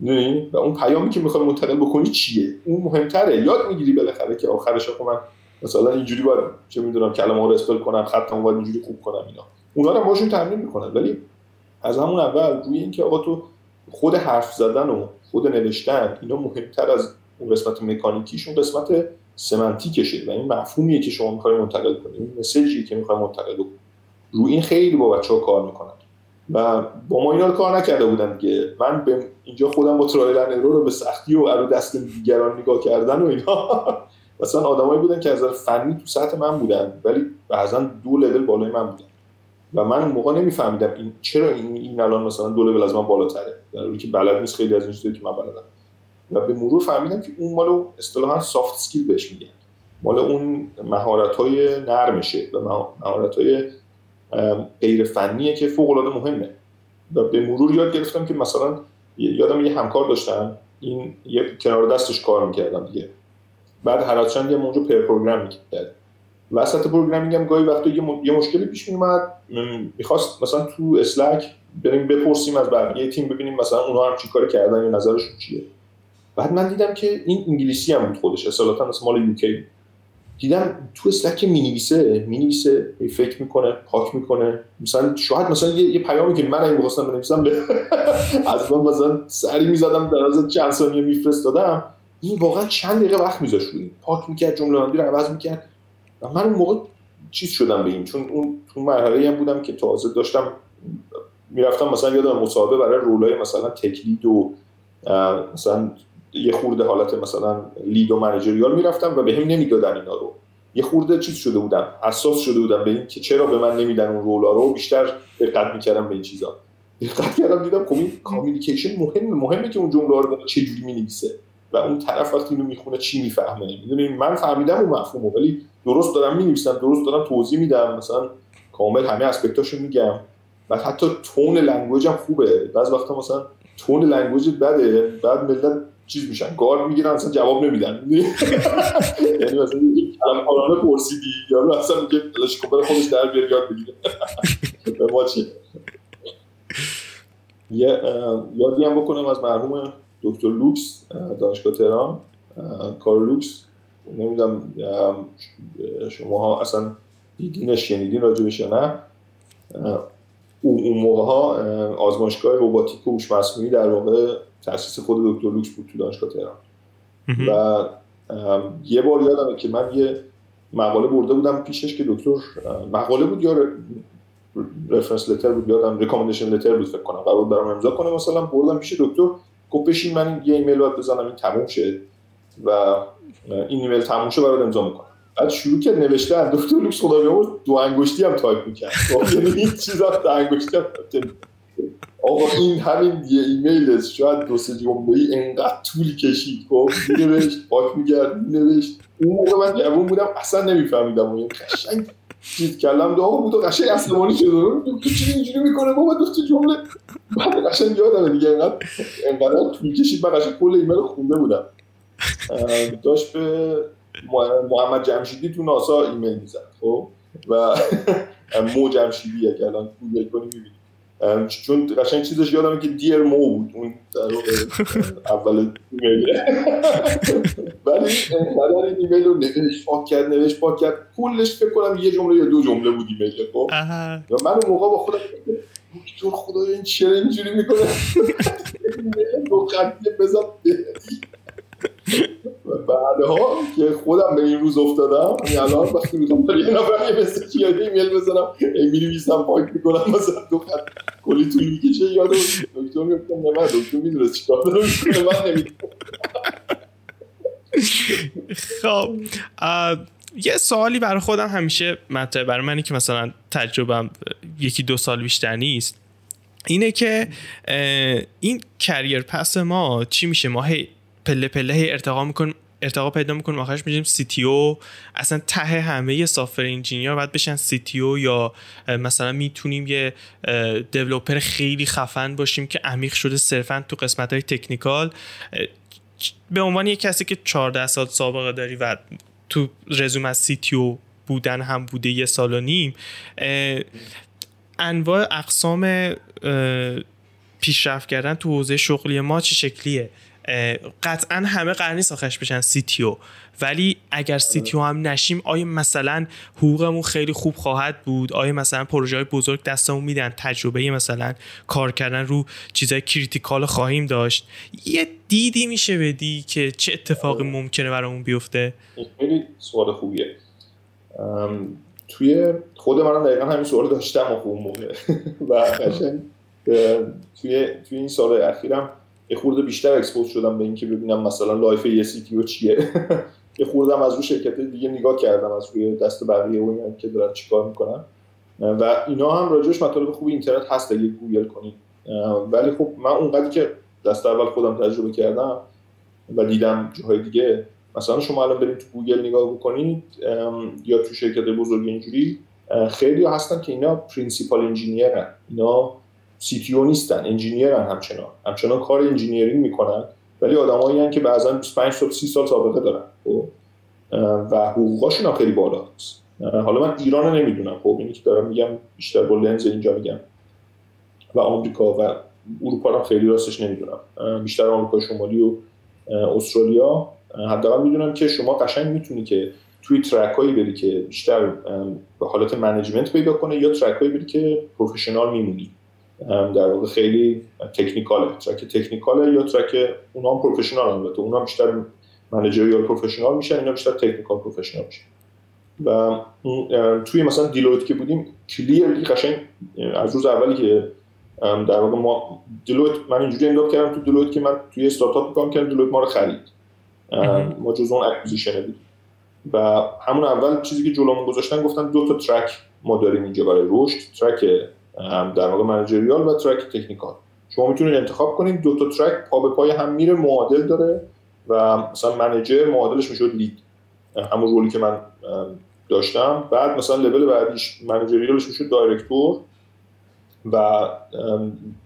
نه و اون پیامی که می‌خوای منتقل بکنی چیه؟ اون مهمتره. یاد می‌گیری بالاخره که آخرش خب من مثلا اینجوری باید چه می‌دونم کلمه رو اسپل کنم خطم باید اینجوری خوب کنم اینا. اونا رو باشون تمرین می‌کنن. ولی از همون اول روی اینکه آقا تو خود حرف زدن و خود نوشتن اینا مهمتر از اون قسمت مکانیکیش اون قسمت سمنتیکشه و این مفهومیه که شما می‌خوای منتقل کنی. این مسیجی که می‌خوای منتقل کنی روی این خیلی با بچه‌ها کار می‌کنن. و با ما اینا رو کار نکرده بودن دیگه. من به اینجا خودم با ترایل رو به سختی و رو دست دیگران نگاه کردن و اینا. مثلا آدمایی بودن که از فنی تو سطح من بودن ولی بعضا دو لول بالای من بودن. و من موقع نمیفهمیدم این چرا این این الان مثلا دو لول از من بالاتره. در حالی که بلد نیست خیلی از این که من بلدم. و به مرور فهمیدم که اون مال اصطلاحا soft skill بهش میگن. مال اون مهارت های نرمشه و مهارت های غیر فنیه که فوق العاده مهمه. و به مرور یاد گرفتم که مثلا یادم یه همکار داشتم این یه کنار دستش کار می‌کردم دیگه. بعد هر چند یه اونجا pair program می‌کرد وسط programming هم گاهی وقتا یه, مشکلی پیش میومد می‌خواست مثلا تو Slack بریم بپرسیم از بقیه تیم ببینیم مثلا اونها هم چیکار کردن یا نظرشون چیه. بعد من دیدم که این انگلیسی هم بود خودش اصالتا مثل مال یوکی دیدم تو اسلک می‌نویسه می‌نویسه فکر می‌کنه پاک می‌کنه. مثلا شاید مثلا یه, یه پیامی که من این بخواستم بنویسم به *laughs* از من مثلا سری می‌زدم در از چند ثانیه میفرستادم. این واقعا چند دقیقه وقت میذاشت روی پاک می‌کرد جمله بندی رو عوض می‌کرد. و من اون موقع چیز شدم به این. چون اون تو مرحله هم بودم که تازه داشتم می‌رفتم مثلا یادم مصاحبه برای رولای مثلا تکلید و مثلا یه خورده حالت مثلا لید و منیجریال می‌رفتم و به هم نمی‌دادن اینا رو. یه خورده چیز شده بودم حساس شده بودم به این که چرا به من نمیدن اون رولا رو. بیشتر دقت می‌کردم به این چیزا. دقت کردم دیدم خب این کامیونیکیشن مهمه. که اون جمله رو چه جوری می‌نویسه. و اون طرف وقتی اینو می‌خونه چی می‌فهمه؟ می‌دونی؟ من فهمیدم اون مفهومو ولی درست دارم می‌نویسم درست دارم توضیح میدم. مثلا کامل همه اسپکتاشو میگم. و حتی تون لنگویج هم خوبه. بعض وقتا مثلا تون لنگویج بده بعد ملت چیز میشن گار می‌گیرن اصلا جواب نمیدن. *laughs* یعنی مثلا کلام قرآن پرسیدی یا مثلا میگه لشکوبر خودش در بیار یاد بگیره. *laughs* به ما چیه یه یادی هم بکنم از مرحوم دکتر لوکس دانشگاه تهران کار لوکس. نمی‌دونم شما اصلا دیدینش شنیدین راجبش یا نه. اون موقع ها آزمایشگاه روباتیک و هوش مصنوعی در واقع تاسیس خود دکتر لوکس بود تو دانشگاه تهران. و یه بار یادمه که من یه مقاله برده بودم پیشش که دکتر مقاله بود یا reference letter بود یادم recommendation letter بود فکر کنم. قرار بود برام امضا کنه مثلا بردم پیش دکتر. گفت بشین من یه ایمیل باید بزنم این تموم شه. و این ایمیل تموم شه برات امضا می‌کنم. بعد شروع کرد نوشتن دکتر لوکس خدا بیامرز دو انگشتی هم تایپ می‌کرد. خب، یعنی این چیزا دو انگشتی هم آقا این همین یه ایمیل شاید دو سه جمله انقدر طول کشید. خب نوشت پاک میکرد نوشت اون موقع من جوون بودم اصلا نمیفهمیدم اون قشنگ چیز کله‌م داغ بود و قشنگ slow motion شده تو چی اینجوری می‌کنه؟ بابا دو جمله. بعد قشنگ یادمه دیگه انقدر انقدر طول کشید من قشنگ کل ایمیل خونده بودم. داشت به محمد جمشیدی تو ناسا ایمیل می‌زد خب؟ و *laughs* مو جمشیدی اگه الان گوگل کنی می‌بینی. چون قشنگ چیزش یادمه که Dear Mo بود اون در اول ایمیل. *laughs* ولی انقدر این ایمیل رو نوشت پاک کرد نوشت پاک کرد. کلش فکر کنم یه جمله یا دو جمله بود ایمیل خب؟ من اون موقع با خودم دکتر خدا این چرا اینجوری می‌کنه؟ دو خطی بزن بعدها که خودم به این روز افتادم یعنی الان وقتی می‌خوام برای یه نفر یه مسیج یا ایمیل بزنم ای می نویسم پاک می‌کنم مثلا دو خط. کلی طول می‌کشه یاد دکتر می‌گفتم نه من دکتر می‌دونه چیکار داره. خب یه سوالی برای خودم همیشه مطرح برای منی که مثلا تجربم یکی دو سال بیشتر نیست. اینه که این کریر پس ما چی میشه؟ ما هی پله پله ارتقا می‌کنیم. ارتقا پیدا می‌کنیم آخرش میشیم سی تی او اصلا ته همه سافر انجینیر باید بشن سی تی او یا مثلا می‌تونیم یه دیولوپر خیلی خفن باشیم که عمیق شده صرفا تو قسمت های تکنیکال به عنوان یه کسی که 14 سال سابقه داری و تو رزومه‌م از CTO بودن هم بوده یه سال و نیم انواع اقسام پیشرفت کردن تو حوزه شغلی ما چه شکلیه؟ قطعا همه قرار نیست آخرش بشن CTO. ولی اگر CTO هم نشیم آیا مثلا حقوقمون خیلی خوب خواهد بود؟ آیا مثلا پروژه های بزرگ دستمون میدن؟ تجربه مثلا کار کردن رو چیزای critical خواهیم داشت؟ یه دیدی میشه بدی که چه اتفاقی ممکنه برامون بیفته؟ خیلی سوال خوبیه. توی خود منم دقیقا همین سوال داشتم و خوب موقع *laughs* و توی توی این سال اخیرم یه خورده بیشتر expose شدم به اینکه ببینم مثلا life یه CTO چیه. *laughs* یه خورده از رو شرکت دیگه نگاه کردم از روی دست بقیه و اینا که دارن چیکار می‌کنن. و اینا هم راجعش مطالب خوب اینترنت هست اگه گوگل کنید. ولی خب من اونقدر که دست اول خودم تجربه کردم و دیدم جاهای دیگه مثلا شما الان برید تو گوگل نگاه بکنید یا تو شرکت بزرگ اینجوری خیلی هستن که اینا principal engineer ن اینا سی تی نیستن انجینیرن همچنان. همچنان کار engineering می‌کنن ولی آدمایی که بعضا 25 سال 30 سال سابقه دارن خب؟ و حقوقاشون هم خیلی بالاست. حالا من ایران نمی‌دونم خب؟ اینی که دارم میگم بیشتر با لنز اینجا میگم. و آمریکا و اروپا رو خیلی راستش نمی‌دونم. بیشتر آمریکا شمالی و استرالیا. حداقل می‌دونم که شما قشنگ می‌تونی که توی track بری که بیشتر به حالت management پیدا کنه یا track بری که professional میمونی. در واقع خیلی technical ه. track technical ه یا track اونا هم professional البته اونا بیشتر managerial professional میشن اینا بیشتر technical professional میشن. و توی مثلا Deloitte که بودیم clearly قشنگ از روز اولی که در واقع ما Deloitte من اینجوری انداز کردم تو Deloitte که من توی استارتاپ کار کردم Deloitte ما رو خرید. ما جزء اون acquisition بودیم. و همون اول چیزی که جلومون گذاشتن گفتن دو تا track ما داریم اینجا برای رشد. track در واقع managerial و track technical شما می‌تونید انتخاب کنید دو تا track پا به پای هم میره معادل داره و مثلا manager معادلش می‌شد lead همون role ی که من داشتم. بعد مثلا level بعدیش managerial ش می‌شد director و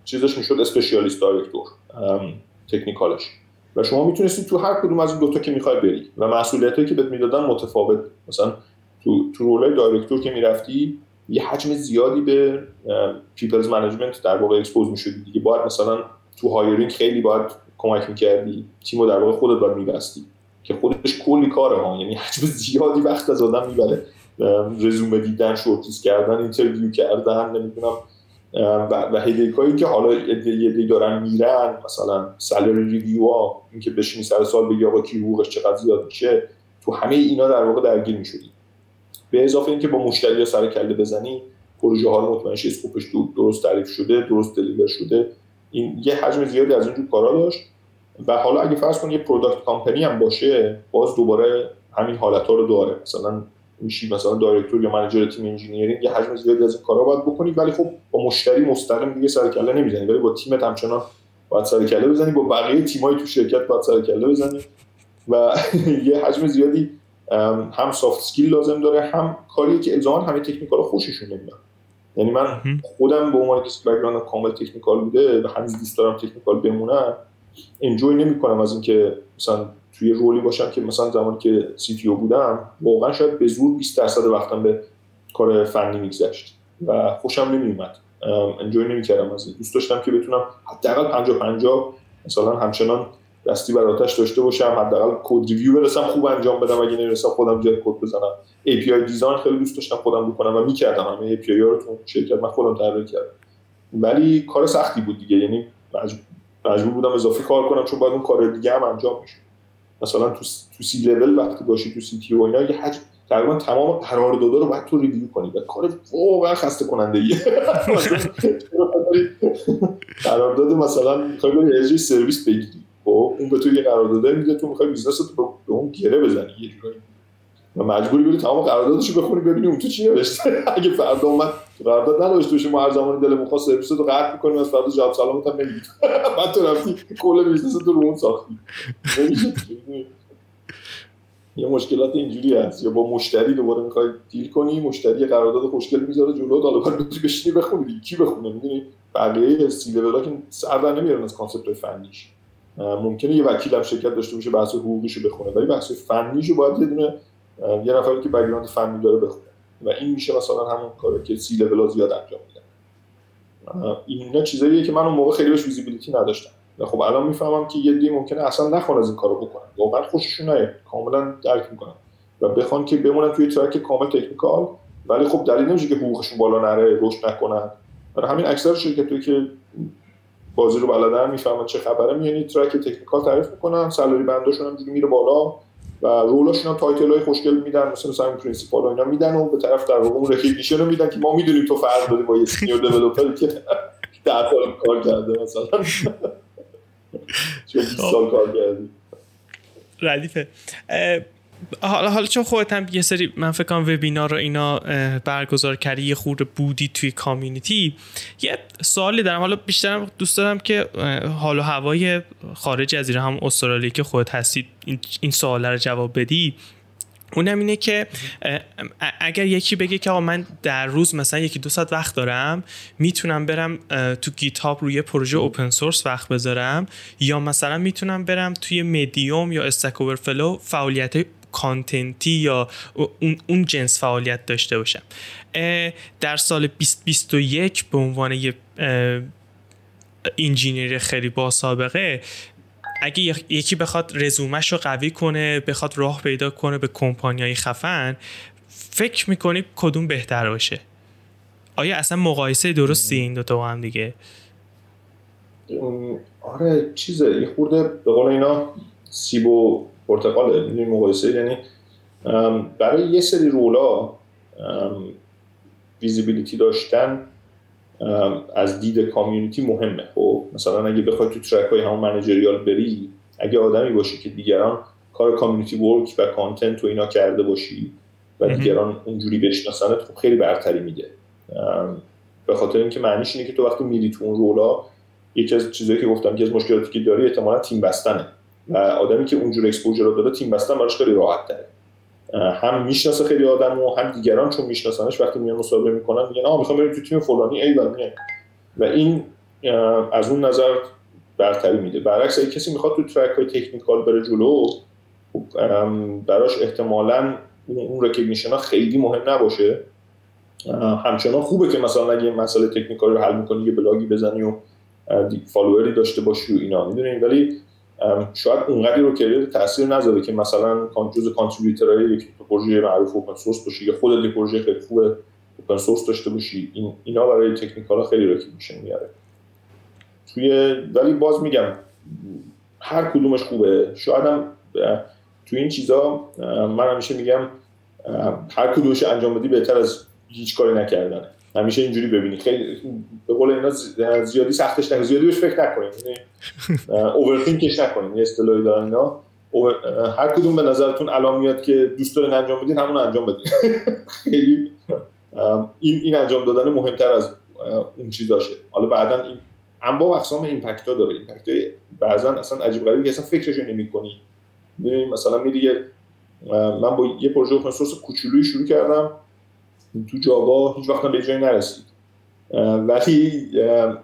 چیزش می‌شد specialist director technical ش و شما می‌تونستید تو هر کدوم از این دوتا که می‌خوای بری. و مسئولیتی که بهت می‌دادن متفاوت. مثلا تو تو role ای director که می‌رفتی یه حجم زیادی به people's management در واقع expose می‌شدی دیگه باید مثلا تو hiring خیلی باید کمک می‌کردی. تیمو در واقع خودت باید میبستی. که خودش کلی کاره ها یعنی حجم زیادی وقت از آدم می‌بره. رزومه دیدن shortlist کردن interview کردن نمی‌دونم. و, و هایی که حالا یه دارن میرن. مثلا salary review ها. اینکه بشینی سر سال بگی آقا کی حقوقش چقدر زیاد میشه. تو همه اینا در واقع درگیر می‌شدی. به اضافه اینکه با مشتری سر کله بزنی پروژه ها رو مطمئن scope ش درست تعریف شده درست deliver شده. این یه حجم زیادی از اینجور کارا داشت و حالا اگه فرض کن یه product company هم باشه باز دوباره همین حالت ها رو داره. مثلا میشی مثلا director یا manager تیم engineering یه حجم زیادی از این کارا باید بکنی ولی خب با مشتری مستقیم دیگه سر کله نمی‌زنی. ولی با تیمت همچنان باید سر کله بزنی. با بقیه تیمای تو شرکت باید سر کله بزنی. و *laughs* یه حجم زیادی هم soft skill لازم داره هم کاری که الزاما همه technical خوششون نمیاد. یعنی من خودم به عنوان کسی background کامل technical بوده و هنوز دوست دارم technical بمونم enjoy نمی‌کنم از اینکه مثلا توی role ی باشم که مثلا زمانی که CTO بودم واقعا شاید به زور 20 درصد وقتم به کار فنی میگذشت و خوشم نمیومد enjoy نمی‌کردم از این. دوست داشتم که بتونم حداقل 50 50 مثلا همچنان دستی بر آتش داشته باشم حداقل code review برسم خوب انجام بدم. اگه نرسم خودم جای کد بزنم. API design خیلی دوست داشتم خودم بکنم و می‌کردم. همه API ها رو تو شرکت من خودم طراحی کردم. ولی کار سختی بود دیگه. یعنی مجبور بودم اضافی کار کنم چون باید اون کار دیگه هم انجام میشه مثلا تو تو سی لول وقتی باشی تو CTO و اینا یه حجم تقریبا تمام قراردادا رو باید تو review کنی. و کار واقعا خسته کننده ایه *laughs* *laughs* قرارداد مثلا می‌خوای بری از جایی سرویس بگیری. خب اون به تو یه قرارداد میده تو می‌خوای business رو به اون گره بزنی یه جورایی. و مجبوری بری تمام قراردادشو بخونی ببینی اون تو چی نوشته. *laughs* اگه فردا اومد قرارداد نداشته باشه ما هر زمانی دلمون خواست سرویس رو قطع می‌کنیم از فردا جواب سلامتم نمی‌دیم *laughs* بعد تو رفتی کل business تو رو اون ساختی. یه مشکلات اینجوری هست. یا با مشتری دوباره می‌خوای deal کنی مشتری قرارداد خوشگل می‌ذاره جلو حالا باید بشینی بخونی. کی بخونه؟ می‌دونی؟ بقیه سی لول که سر نمیارن از concept فنیش. ممکنه یه وکیل هم شرکت داشته باشه بحث حقوقیشو بخونه. ولی بحث فنیشو باید یه دونه یه نفری که background فنی داره بخونه. و این میشه مثلا همون کاری که سی لول زیاد انجام میدن. اینا چیزاییه که من اون موقع خیلی بهش visibility نداشتم. و خب الان می‌فهمم که یه عده‌ای ممکنه اصلا نخوان از این کارو بکنن. واقعا خوششون نیاد. کاملا درک می‌کنن. و بخوان که بمونن توی track کامل technical. ولی خب دلیل نمیشه که حقوقشون بالا نره رشد نکنن. برای همین اکثر شرکتایی که بازی رو بلدن می‌فهمن چه خبره. میان یه track technical تعریف می‌کنن salary band اشون هم میره بالا و role اشون هم title های خوشگل میدن مثل مثلا این principal و اینا میدن و به طرف در واقع اون recognition رو میدن که ما می‌دونیم تو فرق داری با یه senior developer که *laughs* 10 سال کار کرده مثلا. *laughs* چون 20 سال کار کردی ردیفه. حالا حالا چون خودت هم یه سری من فکر کنم وبینار رو اینا برگزار کردی یه خورده بودی توی کامیونیتی. یه سوالی دارم. حالا بیشترم دوست دارم که حال و هوای خارج از ایران هم استرالیا که خودت هستید این سوال رو جواب بدی. اونم اینه که اگر یکی بگه که آقا من در روز مثلا یکی دو ساعت وقت دارم می‌تونم برم تو گیتاب روی پروژه اوپن سورس وقت بذارم یا مثلا می‌تونم برم توی مدیوم یا استک اوورفلو فعالیت کانتنتی یا اون, جنس فعالیت داشته باشم. در سال 2021 به عنوان یه انجینیر خیلی با سابقه اگه یکی بخواد رزومش رو قوی کنه بخواد راه پیدا کنه به کمپانیای خفن فکر می‌کنی کدوم بهتر باشه؟ آیا اصلا مقایسه درستی این دوتا با هم دیگه؟ آره چیزه یه خورده به قول اینا سیب و پرتقاله می‌دونی مقایسه یعنی برای یه سری رولا ویزیبیلیتی داشتن از دید کامیونیتی مهمه. خب مثلا اگه بخوای تو ترک های همون منیجریال بری اگه آدمی باشی که دیگران کار کامیونیتی ورک و کانتنت و اینا کرده باشی و دیگران اونجوری بشناسنت خب خیلی برتری میده. به خاطر اینکه معنیش اینه که تو وقتی میری تو اون رولا یکی از چیزایی که گفتم که از مشکلاتی که داری احتمالا تیم بستنه. و آدمی که اونجور اکسپوژر رو داره تیم بستن براش خیلی راحت تره. هم می‌شناسه خیلی آدم و هم دیگران چون میشناسنش وقتی میان مصاحبه می‌کنن میگن آ می‌خوام بریم تو تیم فلانی ای و این از اون نظر برتری میده. برعکس اگه کسی می‌خواد تو ترک های تکنیکال بره جلو براش احتمالا اون recognition ها خیلی مهم نباشه. همچنان خوبه که مثلا اگه مسئله technical رو حل می‌کنی یه بلاگی بزنی و follower ی داشته باشی و اینا. می‌دونی؟ ولی شاید اونقدری رو career تاثیر نذاره که مثلا جزء contributor های یک پروژه معروف open source باشی یا خودت یه پروژه خیلی خوب open source داشته باشی این اینا برای technical خیلی recognition میاره. توی ولی باز میگم هر کدومش خوبه. شاید هم توی این چیزا من همیشه میگم هر کدومش انجام بدی بهتر از هیچ کاری نکردنه همیشه اینجوری ببینی. خیلی به قول اینا زیادی سختش نکنید زیادی بهش فکر نکنید اوورثینکش نکنید یه اصطلاحی دارن اینا. هر کدوم به نظرتون الان میاد که دوست دارین انجام بدین همون انجام بدین. *laughs* خیلی این این انجام دادن مهمتر از اون چیزاشه. حالا بعدا این انواع و اقسام impact ها داره. impact بعضا اصلا عجیب غریبی که اصلا فکرش نمی‌کنی. مثلا میری من با یه پروژه open source کوچولویی شروع کردم. تو Java هیچ وقت به جایی نرسید. ولی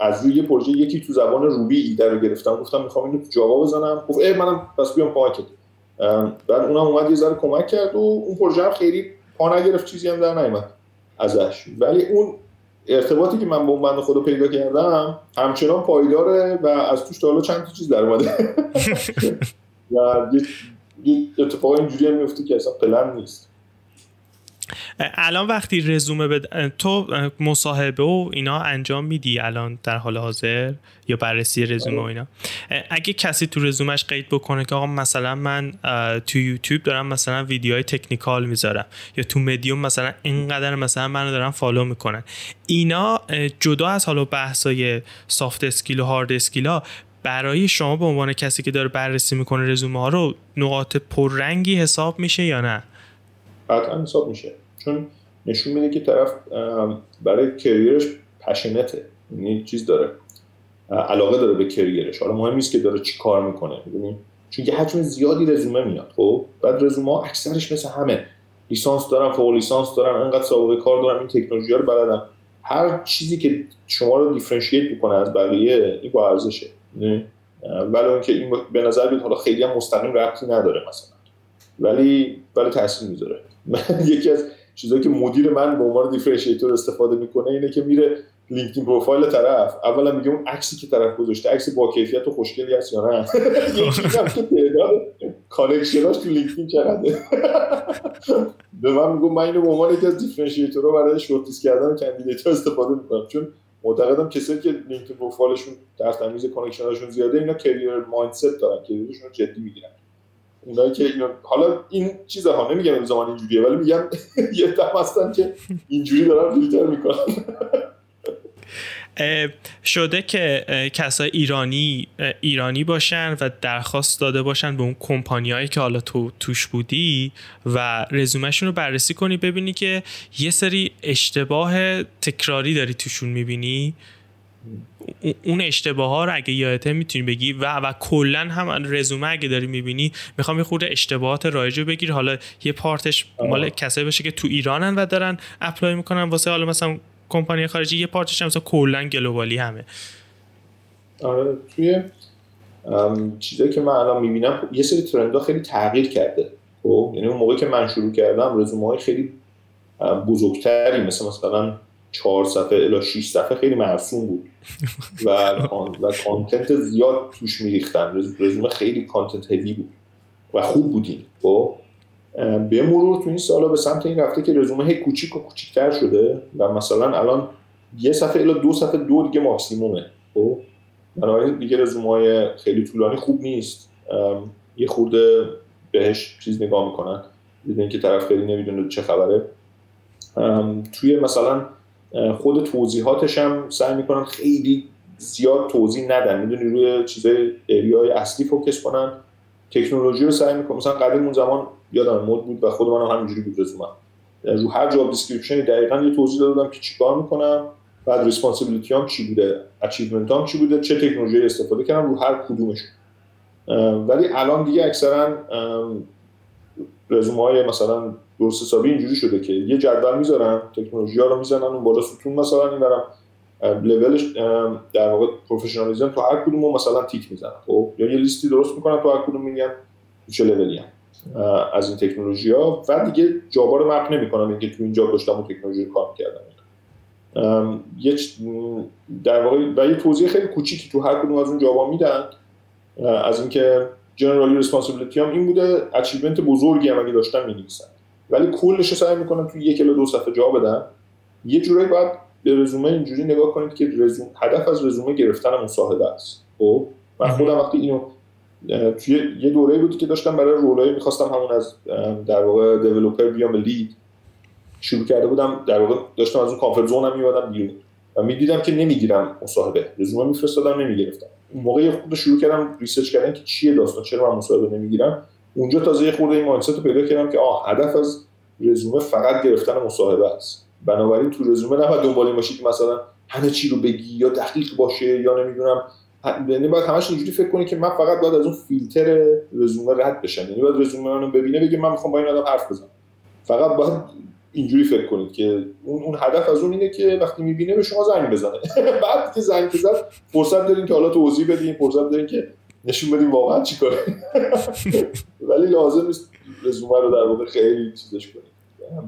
از روی یه پروژه یکی تو زبان Ruby ایده رو گرفتم. گفتم می‌خوام اینو تو Java بزنم. گفت ای منم پس بیام کمکت بعد اونم اومد یه ذره کمک کرد و اون پروژه هم خیلی پا نگرفت چیزی هم در نیومد ازش. ولی اون ارتباطی که من با اون بند خدا پیدا کردم همچنان پایداره و از توش تا حالا چند تا چیز در اومده. *laughs* و یه اتفاق اینجوری هم میفته که اصلا پلن نیست. الان وقتی رزومه بد... تو مصاحبه و اینا انجام میدی الان در حال حاضر؟ یا بررسی رزومه و اینا؟ اگه کسی تو رزومش قید بکنه که آقا مثلا من تو یوتیوب دارم مثلا ویدیوهای technical می‌ذارم یا تو مدیوم مثلا اینقدر مثلا منو دارم follow می‌کنن اینا جدا از حالا بحثای soft skill و hard skill ها برای شما به عنوان کسی که داره بررسی می‌کنه رزومه ها رو نقاط پررنگی حساب میشه یا نه؟ قطعا حساب میشه. چون نشون میده که طرف برای career ش passionate ه یعنی چیز داره علاقه داره به career ش. حالا مهم نیست که داره چی کار می‌کنه می‌دونی؟ چون یه حجم زیادی رزومه میاد خب؟ بعد رزومه ها اکثرش مثل همه. لیسانس دارم فوق لیسانس دارم انقدر سابقه کار دارم این تکنولوژی رو بلدم هر چیزی که شما رو differentiate می‌کنه از بقیه این با ارزشه ولی اینکه این به نظر بیاد حالا خیلی هم مستقیم ربطی نداره مثلا. ولی ولی تاثیر می‌ذاره. *laughs* یکی از چیزایی که مدیر من به عنوان differentiator استفاده می‌کنه اینه که میره LinkedIn profile طرف. اولا میگه اون عکسی که طرف گذاشته عکس با کیفیت و خوشگلی هست یا نه؟ *laughs* که تعداد connection اش تو LinkedIn چقدره؟ به من میگم من اینو به عنوان یکی از differentiator ها برای شورت کردن candidate استفاده می‌کنم. چون معتقدم کسایی که LinkedIn profile شون در تمیز connection اشون زیاده اینا career mindset دارن career شون رو جدی می‌گیرن. اونایی که اینو حالا این چیزها نمیگم الزاما اینجوریه ولی میگم *laughs* یه دم هستن که اینجوری دارن فیلتر می‌کنن. شده که کسای ایرانی ایرانی باشن و درخواست داده باشن به اون کمپانیایی که حالا تو توش بودی و رزومهشون رو بررسی کنی ببینی که یه سری اشتباه تکراری داری توشون می‌بینی. اون اشتباه ها رو اگه یادته می‌تونی بگی و و کلا هم رزومه اگه داری می‌بینی می‌خوام یه خورده اشتباهات رایج رو بگیر. حالا یه پارتش مال کسایی باشه که تو ایرانن و دارن اپلای می‌کنن. واسه حالا مثلا کمپانی خارجی یه پارتش هم مثلا کلا گلوبالی همه. آره توی چیزایی که من الان می‌بینم یه سری ترندها خیلی تغییر کرده. خب یعنی اون موقعی که من شروع کردم رزومه های خیلی بزرگتری مثل مثلا چهار صفحه الا 6 صفحه خیلی مرسوم بود. و و کانتنت زیاد توش میریختن. رزومه خیلی کانتنت هوی بود. و خوب بودین. خب؟ به مرور تو این سالا به سمت این رفته که رزومه هی کوچیک و کوچیکتر شده و مثلا الان یه صفحه الا دو صفحه دو دیگه ماکسیمومه. خب؟ بنابراین دیگه رزومه های خیلی طولانی خوب نیست. یه خورده بهش چیز نگاه می‌کنن. دیدن که طرف خیلی نمی‌دونه چه خبره. توی مثلا خود توضیحاتش هم سعی می‌کنن خیلی زیاد توضیح ندن. می‌دونی روی چیزای اریای اصلی فوکس کنن. تکنولوژی رو سعی می‌کنم مثلا قدیم اون زمان یادم مد بود و خود منم همینجوری بود رزومم. رو هر job description دقیقا یه توضیح دادم که چیکار می‌کنم بعد responsibility م چی بوده achievement م چی بوده چه تکنولوژی استفاده کردم رو هر کدومشون. ولی الان دیگه اکثرا رزومه های مثلا درست حسابی اینجوری شده که یه جدول می‌ذارن تکنولوژی ها رو می‌زنن اون بالا ستون مثلا این ورم level ش در واقع professionalism تو هر کدوم مثلا تیک می‌زنن خب؟ یا یه لیستی درست می‌کنن تو هر کدوم میگن چه لولی از این تکنولوژی ها و دیگه job ا رو map نمی‌کنم اینکه تو این job داشتم اون تکنولوژی رو کار کردم یه در واقع و یه توضیح خیلی کوچیکی تو هر کدوم از اون job ا میدن. از اینکه generally responsibility م این بوده achievement بزرگی هم اگه داشتم می‌نویسن. ولی کلش رو سعی می‌کنم تو یک الی دو صفحه جا بدم. یه جورایی باید به رزومه اینجوری نگاه کنید که رزوم هدف از رزومه گرفتن مصاحبه است. خب؟ من خودم وقتی اینو توی یه دوره بودی که داشتم برای role ای می‌خواستم همون از در واقع developer بیام lead. شروع کرده بودم در واقع داشتم از اون comfort zone م میومدم بیرون. و می‌دیدم که نمی‌گیرم مصاحبه. رزومه میفرستادم نمی‌گرفتم. اون موقع خود شروع کردم research کردن که چیه داستان چرا من مصاحبه نمی‌گیرم. اونجا تازه یه خورده این mindset رو پیدا کردم که آه هدف از رزومه فقط گرفتن مصاحبه است. بنابراین تو رزومه نباید دنبال این باشی که مثلا همه چی رو بگی یا دقیق باشه یا نمی‌دونم. یعنی باید همش اینجوری فکر کنی که من فقط باید از اون فیلتر رزومه رد بشم. یعنی باید رزومه منو ببینه بگه من می‌خوام با این آدم حرف بزنم. فقط باید اینجوری فکر کنید که اون اون هدف از اون اینه که وقتی می‌بینه به شما زنگ بزنه. *laughs* بعد که زنگ بزن فرصت دارین که حالا توضیح بدین فرصت دارین که نشون بدین واقعا چیکاره ولی لازم نیست رزومه رو در واقع خیلی چیزش کنید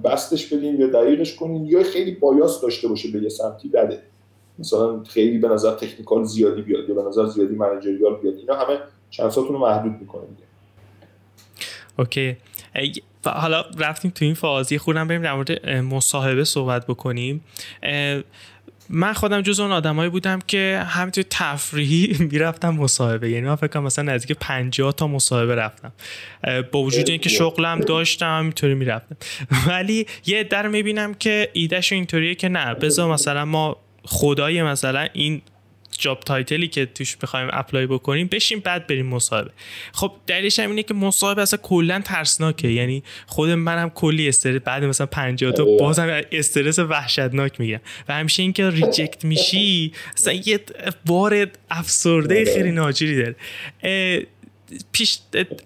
بستش بدین یا دقیقش کنین یا خیلی بایاس داشته باشه به یه سمتی بده. مثلا خیلی به نظر تکنیکال زیادی بیاد یا به نظر زیادی منیجریال بیاد. اینا همه چند رو محدود می‌کنه دیگه. اوکی. حالا رفتیم تو این فازی خودم بریم در مورد مصاحبه صحبت بکنیم. من خودم جز اون آدمایی بودم که همینطور تفریحی *laughs* می‌رفتم مصاحبه. یعنی من فکر کنم مثلا نزدیک 50 تا مصاحبه رفتم. با وجود اینکه شغلم داشتم همینطوری می‌رفتم. ولی یه عده رو می‌بینم که ایدهش اینطوریه که نه بذار مثلا ما خدای مثلا این job title ی که توش بخوایم apply بکنیم بشیم بعد بریم مصاحبه. خب دلیلش هم اینه که مصاحبه اصلا کلا ترسناکه. یعنی خود منم کلی استرس بعد مثلا 50 تا بازم استرس وحشتناک می‌گیرم و همیشه اینکه reject میشی اصلا یه بار افسردگی خیلی ناجوری داره. پیش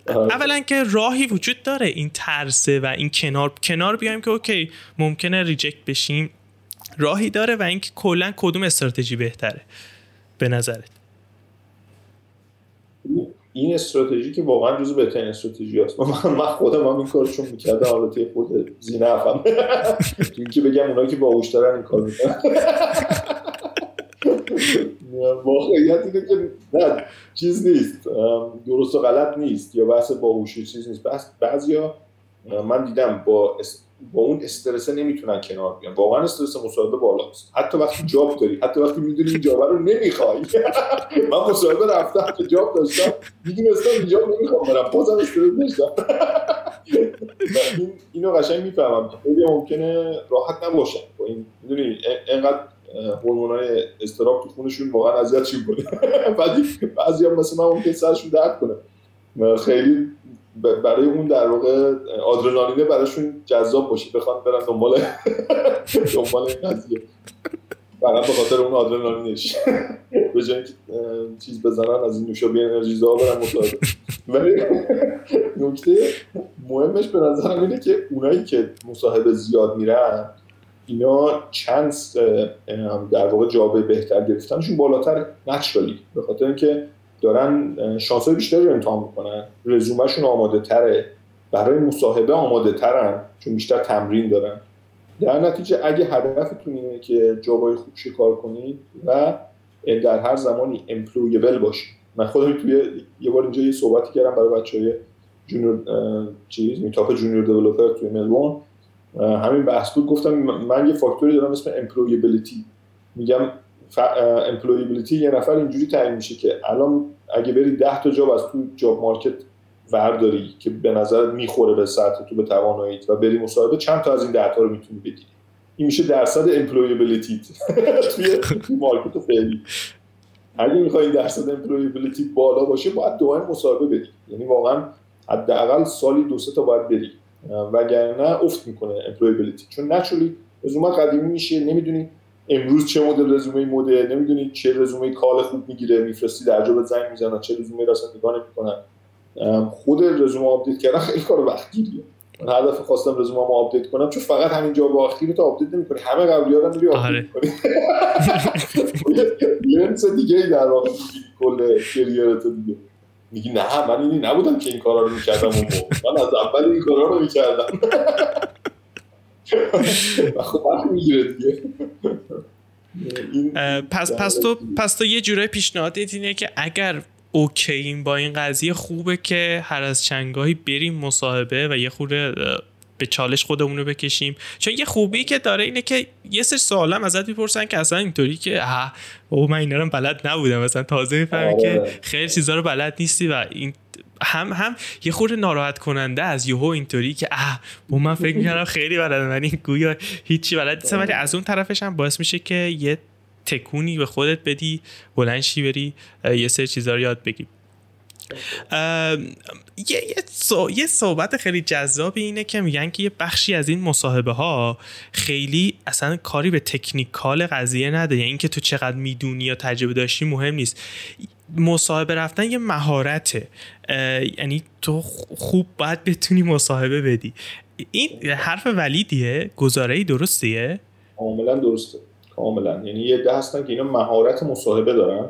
اولا که راهی وجود داره این ترسه و این کنار کنار بیایم که OK ممکنه reject بشیم. راهی داره و اینکه کلا کدوم استراتژی بهتره. به نظرت؟ این استراتژی که واقعا جزو بهترین استراتژی هست. من خودم هم این کارشون می‌کرده حالا توی خود زینه افم. که بگم اونایی که باهوشترن این کار می‌کنن. واقعیت اینه که نه چیز نیست. درست و غلط نیست. یا بحث باهوشی چیز نیست. بس بعضیا من دیدم با با اون استرس نمی‌تونن کنار بیان. واقعا استرس مصاحبه بالاست حتی وقتی job داری حتی وقتی می‌دونی این job رو نمی‌خوای. *laughs* من مصاحبه رفتم که job داشتم. می‌دونستم job نمی‌خوام برم. بازم استرس داشتم. *laughs* این اینو قشنگ می‌فهمم. خیلی ممکنه راحت نباشن با این می‌دونی انقدر هورمونای استراب تو خونشون واقعا اذیت کنه بعضی *laughs* بعضی هم مثل من ممکن سرشون درد کنه. خیلی برای اون در واقع آدرنالینه براشون جذاب باشه بخوان برن دنبال *laughs* دنبال این قضیه. فقط به خاطر اون آدرنالینش. *laughs* به جای چیز بزنن از این نوشابه انرژی زا برن مصاحبه ولی *laughs* نکته مهمش به نظرم اینه که اونایی که مصاحبه زیاد میرن اینا chance در واقع job بهتر گرفتنشون بالاتر naturally به خاطر اینکه دارن شانس بیشتری رو امتحان می‌کنن. رزومهشون آماده تره. برای مصاحبه آماده ترن چون بیشتر تمرین دارن. در نتیجه اگه هدفتون اینه که job ای خوب شکار کنید و در هر زمانی employable باشید. من خودم توی یه بار اینجا یه صحبتی کردم برای بچه های junior چیز meetup junior developer توی ملبورن. همین بحث بود. گفتم من یه فاکتوری دارم اسم employability میگم employability یه نفر اینجوری تعیین میشه که الان اگه بری 10 تا job از تو job market ورداری که به نظر می‌خوره به سطح تو به تواناییت و بری مصاحبه چند تا از این 10 تا رو می‌تونی بگیری این میشه درصد employability *laughs* توی market فعلی اگه می‌خوای درصد employability بالا باشه باید مداوم مصاحبه بدی. یعنی واقعا حداقل سالی دو سه تا باید بری وگرنه افت می‌کنه employability چون naturally رزومه قدیمی میشه نمی‌دونی امروز چه مدل رزومه مده؟ نمی‌دونی چه رزومه call خوب می‌گیره میفرستی در جا زنگ می‌زنن چه رزومه رو اصلا نگاه نمی‌کنن. خود رزومه update کردن خیلی کار وقتگیریه. من هر دفعه خواستم رزومه‌مو update کنم چون فقط همین job رو تو update نمی‌کنی. همه قبلی ها رو میری update کنی. *laughs* لنس دیگه ای در واقع کل کریرت دیگه. میگی نه من اینی نبودم که این کارا رو می‌کردم اون من از اول این کارا رو می‌کردم. *laughs* خب می‌گیره دیگه. پس پس تو پس تو یه جورای پیشنهادت اینه که اگر اوکییم با این قضیه خوبه که هر از چنگاهی بریم مصاحبه و یه خورده به چالش خودمون رو بکشیم. چون یه خوبی که داره اینه که یه سری سوالم ازت می‌پرسن که اصلا اینطوری که او من اینا رو بلد نبودم. مثلا تازه می‌فهمی که آره. خیلی چیزا رو بلد نیستی و این هم هم یه خورده ناراحت کننده از یهو اینطوری که اه با من فکر می‌کردم خیلی بلدم ولی گویا هیچی بلد نیستم. ولی از اون طرفش هم باعث میشه که یه تکونی به خودت بدی بلنشی بری یه سری چیزا رو یاد بگی. یه, یه صحبت خیلی جذابی اینه که میگن که یه بخشی از این مصاحبه ها خیلی اصلا کاری به تکنیکال قضیه نداره یعنی اینکه تو چقدر می‌دونی یا تجربه داشتی مهم نیست. مصاحبه رفتن یه مهارته. یعنی تو خوب باید بتونی مصاحبه بدی. این حرف ولیدیه؟ گزاره درستیه؟ کاملا درسته. کاملا. یعنی یه ده هستن که اینا مهارت مصاحبه دارن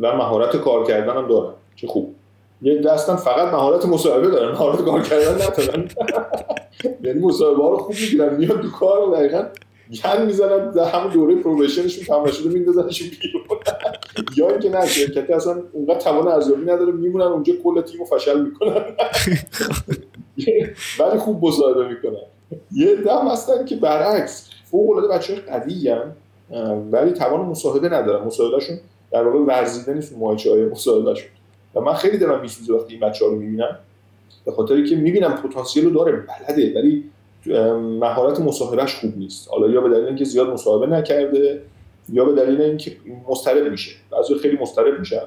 و مهارت کار کردن هم دارن چه خوب. یه دستن فقط مهارت مصاحبه دارن مهارت کار کردن ندارن. *laughs* یعنی مصاحبه رو خوب می‌گیرن میاد تو کار و دقیقا گن می‌زنن در همون دوره پروبیشنشون تمام شده میندازنشون بیرون. یا اینکه نه شرکت اصلا اونقدر توان ارزیابی نداره میمونن اونجا کل تیمو فشل می‌کنن. *laughs* ولی خوب مصاحبه می‌کنن. یه دم هستن که برعکس فوق العاده بچه‌های قوی ولی توان مصاحبه ندارن. مصاحبهشون در واقع ورزیده نیست ماهیچه های مصاحبهشون. و من خیلی دلم میسوزه وقتی این بچه‌ها رو می‌بینم. به خاطر که می‌بینم پتانسیل رو داره بلده. ولی مهارت مصاحبهش خوب نیست. حالا یا به دلیل اینکه زیاد مصاحبه نکرده یا به دلیل اینکه مضطرب میشه. بعضی خیلی مضطرب میشن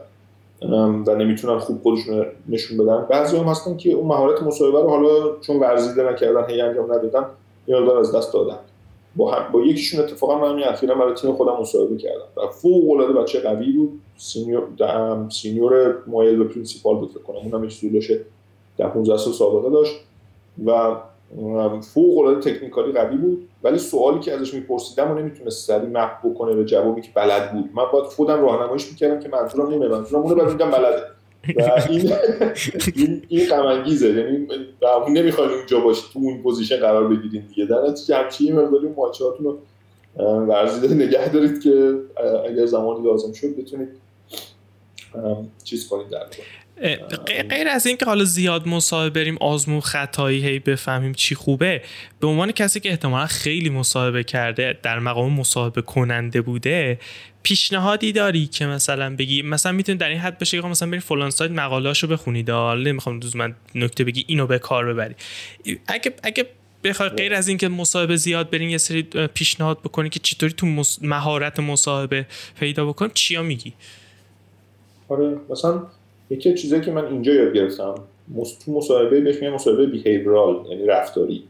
و نمی‌تونن خوب خودشون نشون بدن. بعضی هم هستن که اون مهارت مصاحبه رو حالا چون ورزیده نکردن هی انجام ندادن یا از دست دادن. با, هم با یکیشون اتفاقا من همین اخیرا برای تیم خودم مصاحبه کردم. و فوق العاده بچه قوی بود. senior senior مایل به principal بود فکر کنم. اونم داشته در 15 سال سابقه داشت. و فوق العاده technically قوی بود. ولی سوالی که ازش میپرسیدم و نمی‌تونست سری map بکنه به جوابی که بلد بود. من باید خودم راهنماییش می‌کردم که منظورم اونه منظورم اونه بعد بلده. و این این این غم انگیزه یعنی نمی‌خواین اونجا باشید تو اون position قرار بگیرید دیگه. در نتیجه همچین مقداری muscle هاتون رو ورزیده نگه دارید که اگر زمانی لازم شد بتونید چیز کنید در غیر از اینکه حالا زیاد مصاحبه بریم آزمون خطایی هی بفهمیم چی خوبه به عنوان کسی که احتمالا خیلی مصاحبه کرده در مقام مصاحبه کننده بوده پیشنهادی داری که مثلا بگی مثلا می‌تونی در این حد بشه که مثلا بری فلان سایت مقالهاشو بخونید حالا نمی‌خوام دوز من نکته بگی اینو به کار ببری. اگه اگه بخوای غیر از اینکه مصاحبه زیاد برین یه سری پیشنهاد بکنی که چطوری تو مهارت مصاحبه پیدا بکن چیا میگی؟ آره مثلا یکی چیزایی که من اینجا یاد گرفتم تو مصاحبه بهش میگن مصاحبه بیهیورال یعنی رفتاری.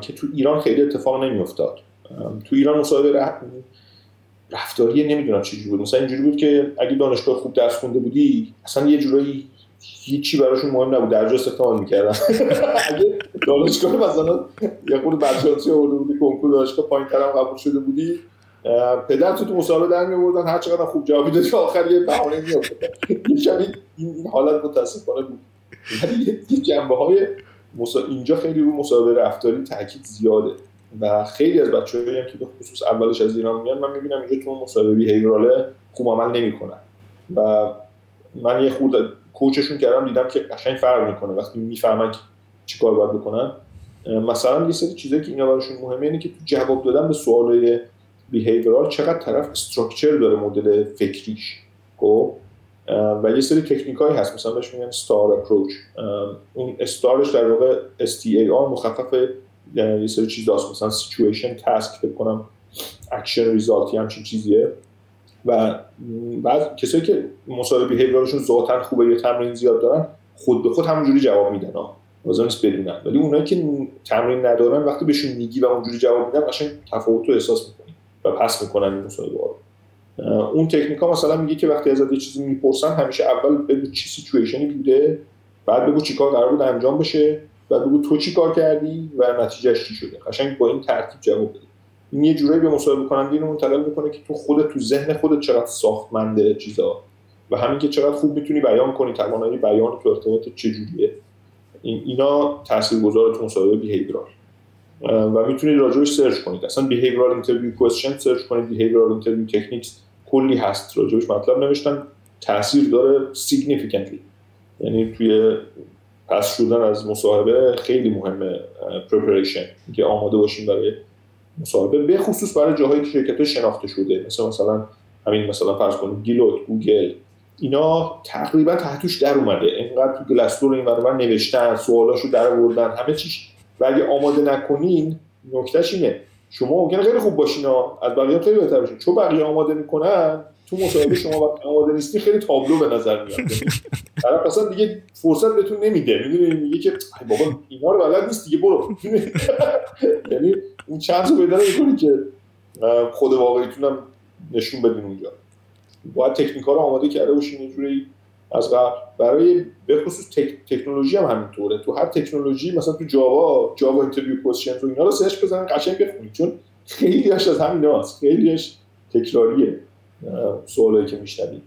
که تو ایران خیلی اتفاق نمیافتاد. تو ایران مصاحبه رفتاری نمی‌دونم چه بود. مثلا اینجوری بود که اگه دانشگاه خوب درس خونده بودی اصلا یه جورایی هیچی براشون مهم نبود. درجا استخدام می‌کردن *laughs* اگه دانشگاه مثلا یه خورده برچانسی آورده بودی کنکور دانشگاه پایین‌تر هم قبول شده بودی پدر تو تو مصاحبه در میوردن هر چقدر خوب جوابی دادی آخر یه بهانه میآورد. این این حالت متاسفانه بود. یه جنبه های اینجا خیلی رو مصاحبه رفتاری تاکید زیاده. و خیلی از بچه‌هایی هم که به خصوص اولش از ایران میان من می‌بینم اینجا تو مصاحبه بیهیوراله خوب عمل نمی‌کنن. و من یه خورده کوچشون کردم دیدم که قشنگ فرق می‌کنه. وقتی می‌فهمن چیکار باید بکنن مثلا یه سری چیزایی که اینا براشون مهمه اینه که تو جواب دادن به سوالای behavioral چقدر طرف structure داره مدل فکریش خب؟ و یه سری تکنیکایی هست مثلا بهش میگن STAR approach اون STAR ش در واقع STAR مخفف یعنی یه سری چیز داست مثلا situation task فکر کنم action result همچین چیزیه. و بعض کسایی که مصاحبه behavioral شون ذاتا خوبه یا تمرین زیاد دارن خود به خود همونجوری جواب میدن ها لازم نیست بدونن. ولی اونایی که تمرین ندارن وقتی بهشون میگی و اونجوری جواب میدن قشنگ تفاوت رو احساس می‌کنی و پس می‌کنن این مصاحبه رو. اون تکنیکا مثلا میگه که وقتی ازت یه چیزی می‌پرسن همیشه اول بگو چی سیچویشنی بوده بعد بگو چیکار قرار بود انجام بشه بعد بگو تو چی کار کردی و نتیجهش چی شده. قشنگ با این ترتیب جواب بده. این یه جورایی به مصاحبه کننده اینو منتقل می‌کنه که تو خودت تو ذهن خودت چقدر ساختمنده چیزا و همین که چقدر خوب می‌تونی بیان کنی توانایی بیان تو ارتباط چجوریه. این اینا تاثیرگذار تو مصاحبه بیهیویرال و می‌تونید راجعش search کنید. اصلا behavioral interview question search کنید behavioral interview techniques کلی هست. راجعش مطلب نوشتن. تاثیر داره significantly یعنی توی pass شدن از مصاحبه خیلی مهمه preparation که آماده باشیم برای مصاحبه. به خصوص برای جاهایی که شرکت شناخته شده مثل مثلا همین مثلا فرض کنید Deloitte Google اینا تقریبا ته توش در اومده. اینقدر تو Glassdoor این برابر نوشتن سوالاشو در آوردن همه چیش و اگه آماده نکنین نکتهش اینه. شما ممکنه خیلی خوب باشین از بقیه خیلی بهتر باشین. چون بقیه آماده می‌کنن تو مصاحبه شما وقتی آماده نیستی خیلی تابلو به نظر میاد. *laughs* طرف اصلا دیگه فرصت بهتون نمیده. می‌دونی میگه که بابا اینا رو بلد نیست دیگه برو. *laughs* یعنی اون چند رو پیدا می‌کنی که خود واقعیتون نشون بدین اونجا. باید تکنیکا رو آماده کرده باشین. یه جوری از برای به خصوص تک، تکنولوژی هم همینطوره. تو هر تکنولوژی مثلا تو Java Java interview question تو اینا رو search بزنن قشنگ بخونید چون خیلیش از همیناست خیلیش تکراریه سوالایی که میشنوید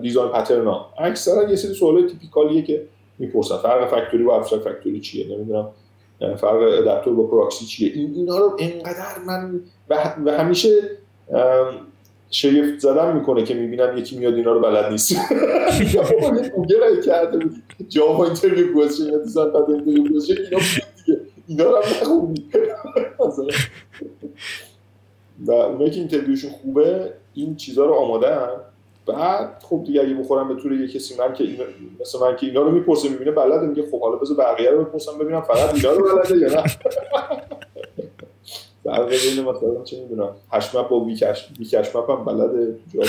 design pattern ها. اکثرا یه سری سوالای typical ایه که می‌پرسن. فرق factory با abstract factory چیه؟ نمی‌دونم. فرق adapter با پراکسی چیه؟ این اینا رو انقدر من و همیشه شگفت زده می‌کنه که می‌بینم یکی میاد اینا رو بلد نیست. *laughs* گوگل های کرده بودی Java interview question یا design pattern interview question اینا دیگه. اینا رو نخوندی *laughs* و اونایی که interview شون خوبه این چیزها رو آماده هم بعد خب دیگه اگه بخورم به طور یه کسی من که اینا مثل من که اینا رو می‌پرسه می‌بینه بلده میگه خب حالا بذار بقیه رو بپرسم ببینم فقط اینا رو بلده یا نه. فرق بین مثلا چه می‌دونم. هشمپ با ویکش ویکش مپ هم بلده. جا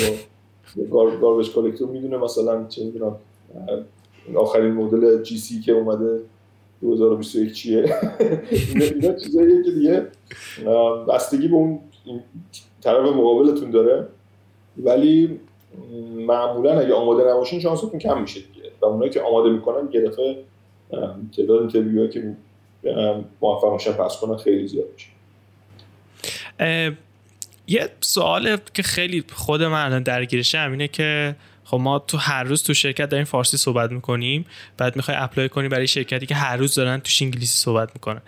گاربش کلکتور می‌دونه مثلا چه می‌دونم. آخرین مدل جی سی که اومده 2021 چیه؟ اینا چیزاییه که دیگه. بستگی به اون طرف مقابلتون داره. ولی معمولا اگه آماده نباشین شانستون کم میشه دیگه. و اونایی که آماده می‌کنن یه تعداد interview هایی که موفق میشن pass کنن خیلی زیاد میشه. یه سوال که خیلی خود من الان درگیرشه همینه که خب ما تو هر روز تو شرکت داریم فارسی صحبت می‌کنیم بعد می‌خوای apply کنی برای شرکتی که هر روز دارن توش انگلیسی صحبت می‌کنن.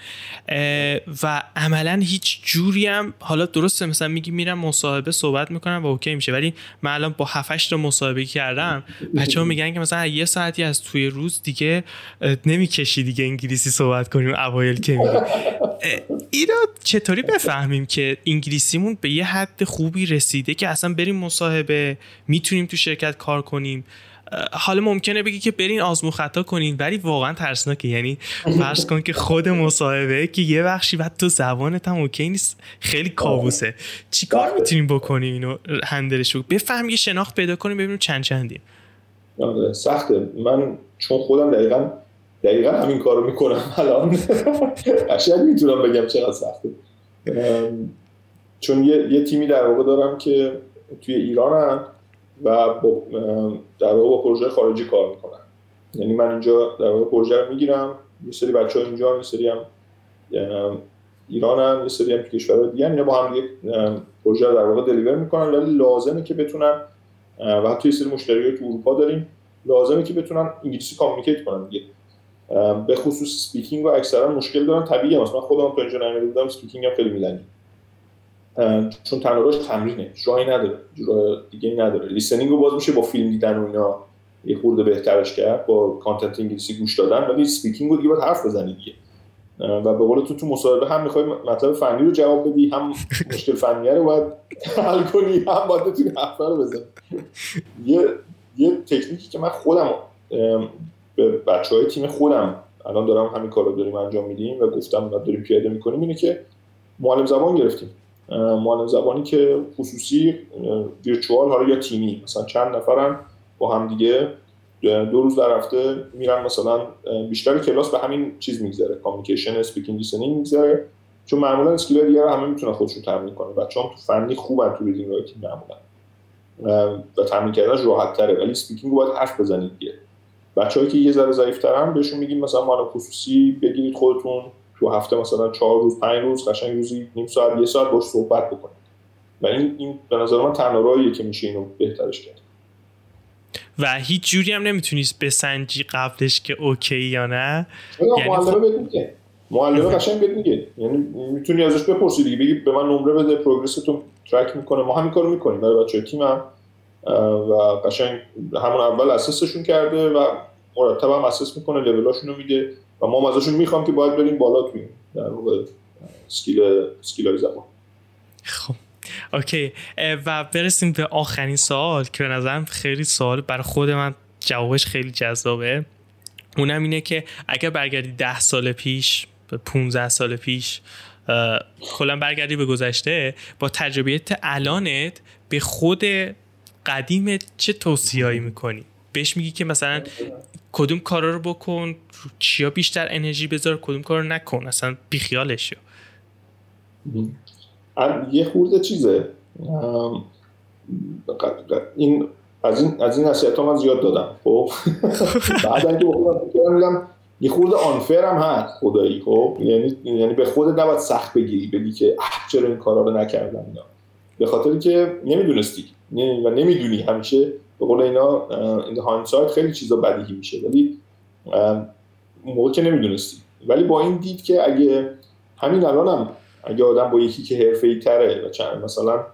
و عملا هیچ جوری هم حالا درسته مثلا میگی میرم مصاحبه صحبت می‌کنم و OK میشه ولی من الان با 7 تا مصاحبه کردم بچه ها میگن که مثلا یه ساعتی از توی روز دیگه نمی‌کشی دیگه انگلیسی صحبت کنیم اوایل که میگی. اینا چطوری بفهمیم که انگلیسیمون به یه حد خوبی رسیده که اصلا بریم مصاحبه می‌تونیم تو شرکت کار کنیم. حالا ممکنه بگی که برین آزمون خطا کنین ولی واقعا ترسناکه. یعنی فرض کن که خود مصاحبه که یه بخشی بعد تو زبانت هم اوکی نیست خیلی کابوسه. چیکار بله. می‌تونیم بکنیم اینو هندلش بفهم یه شناخت پیدا کنیم ببینیم چند چندیم. آره سخته. من چون خودم دقیقا دقیقا همین کارو می‌کنم الان. *laughs* قشنگ می‌تونم بگم چقدر سخته. چون یه, یه تیمی در واقع دارم که توی ایران هم و در واقع با پروژه خارجی کار می‌کنن. یعنی من اینجا در واقع پروژه رو می‌گیرم یه سری بچه ها اینجا یه سری هم ایران هم یه سری هم تو کشور دیگه اینا با هم یک پروژه در واقع deliver می‌کنن. ولی لازمه که بتونن و حتی یه سری مشتری تو اروپا داریم لازمه که بتونن انگلیسی communicate کنن دیگه. به خصوص speaking و اکثرا مشکل دارن. طبیعیه. مثلا خودم تو اینجا نیومده بودم speaking م خیلی میلنگید چون تنها راهش تمرینه. جایی نداره. جور دیگه نداره. listening رو باز میشه با فیلم دیدن و اینا یه خورده بهترش کرد. با content انگلیسی گوش دادن. ولی speaking رو دیگه باید حرف بزنی دیگه. و به قول تو تو مصاحبه هم می‌خوای مطلب فنی رو جواب بدی هم مشکل فنی رو باید حل کنی هم باید بتونی حرف رو بزنی. یه یه تکنیکی که من خودم به بچه های تیم خودم الان دارم همین کار رو داریم انجام میدیم و گفتم و داریم پیاده می‌کنیم اینه که معلم زبان گرفتیم. معلم زبانی که خصوصی ویرچوال حالا یا تیمی. مثلا چند نفرن با هم دیگه دو روز در هفته میرن مثلا بیشتر کلاس به همین چیز میگذره communication speaking listening میگذره. چون معمولا skill دیگه همه می‌تونن خودشون تمرین کنه. بچه‌ها تو فنی خوبن تو reading writing معمولا. و تمرین کردنش راحت تره ولی speaking باید حرف بزنید دیگه. بچه‌ای که یه ذره ضعیف‌ترن بهشون میگیم مثلا معلم خصوصی بگیرید خودتون. تو هفته مثلا چهار روز پنج روز قشنگ روزی نیم ساعت یه ساعت باش صحبت بکنید و این این به نظر من تنها که میشه اینو بهترش کرد. و هیچ جوری هم نمی‌تونی بسنجی قبلش که okay یا نه. یعنی معلمه خب... میگه. معلمه قشنگ بهت میگه. یعنی می‌تونی ازش بپرسی دیگه بگی به من نمره بده progress تو track می‌کنه. ما همین کارو می‌کنیم برای بچه تیم هم و قشنگ همون اول assess شون کرده و مرتب هم assess می‌کنه لولاشون رو میده. و ما ازشون می‌خوام که باید بریم بالا توی در واقع skill skill زبان خب. اوکی. و برسیم به آخرین سوال که به نظرم خیلی سوال برای خود من جوابش خیلی جذابه. اونم اینه که اگر برگردی ده سال پیش به 15 سال پیش کلا برگردی به گذشته با تجربیت الانت به خود قدیم چه توصیهایی می‌کنی؟ بهش میگی که مثلا کدوم کارا رو بکن چیا بیشتر انرژی بذار کدوم کار رو نکن اصلا بیخیالش شو. یه خورده چیزه. این از این از این نصیحت من زیاد دادم خب؟ *laughs* بعد اینکه میگم یه خورده آنفر هم هست خدایی خب؟ یعنی یعنی به خودت نباید سخت بگیری بگی که چرا این کارا رو نکردم اینا. به خاطری که نمی‌دونستی و نمی‌دونی همیشه به قول اینا این هایندسایت خیلی چیزا بدیهی میشه. ولی موقع که نمی‌دونستی ولی با این دید که اگه همین الانم هم اگه آدم با یکی که حرفه‌ای تره و چند مثلا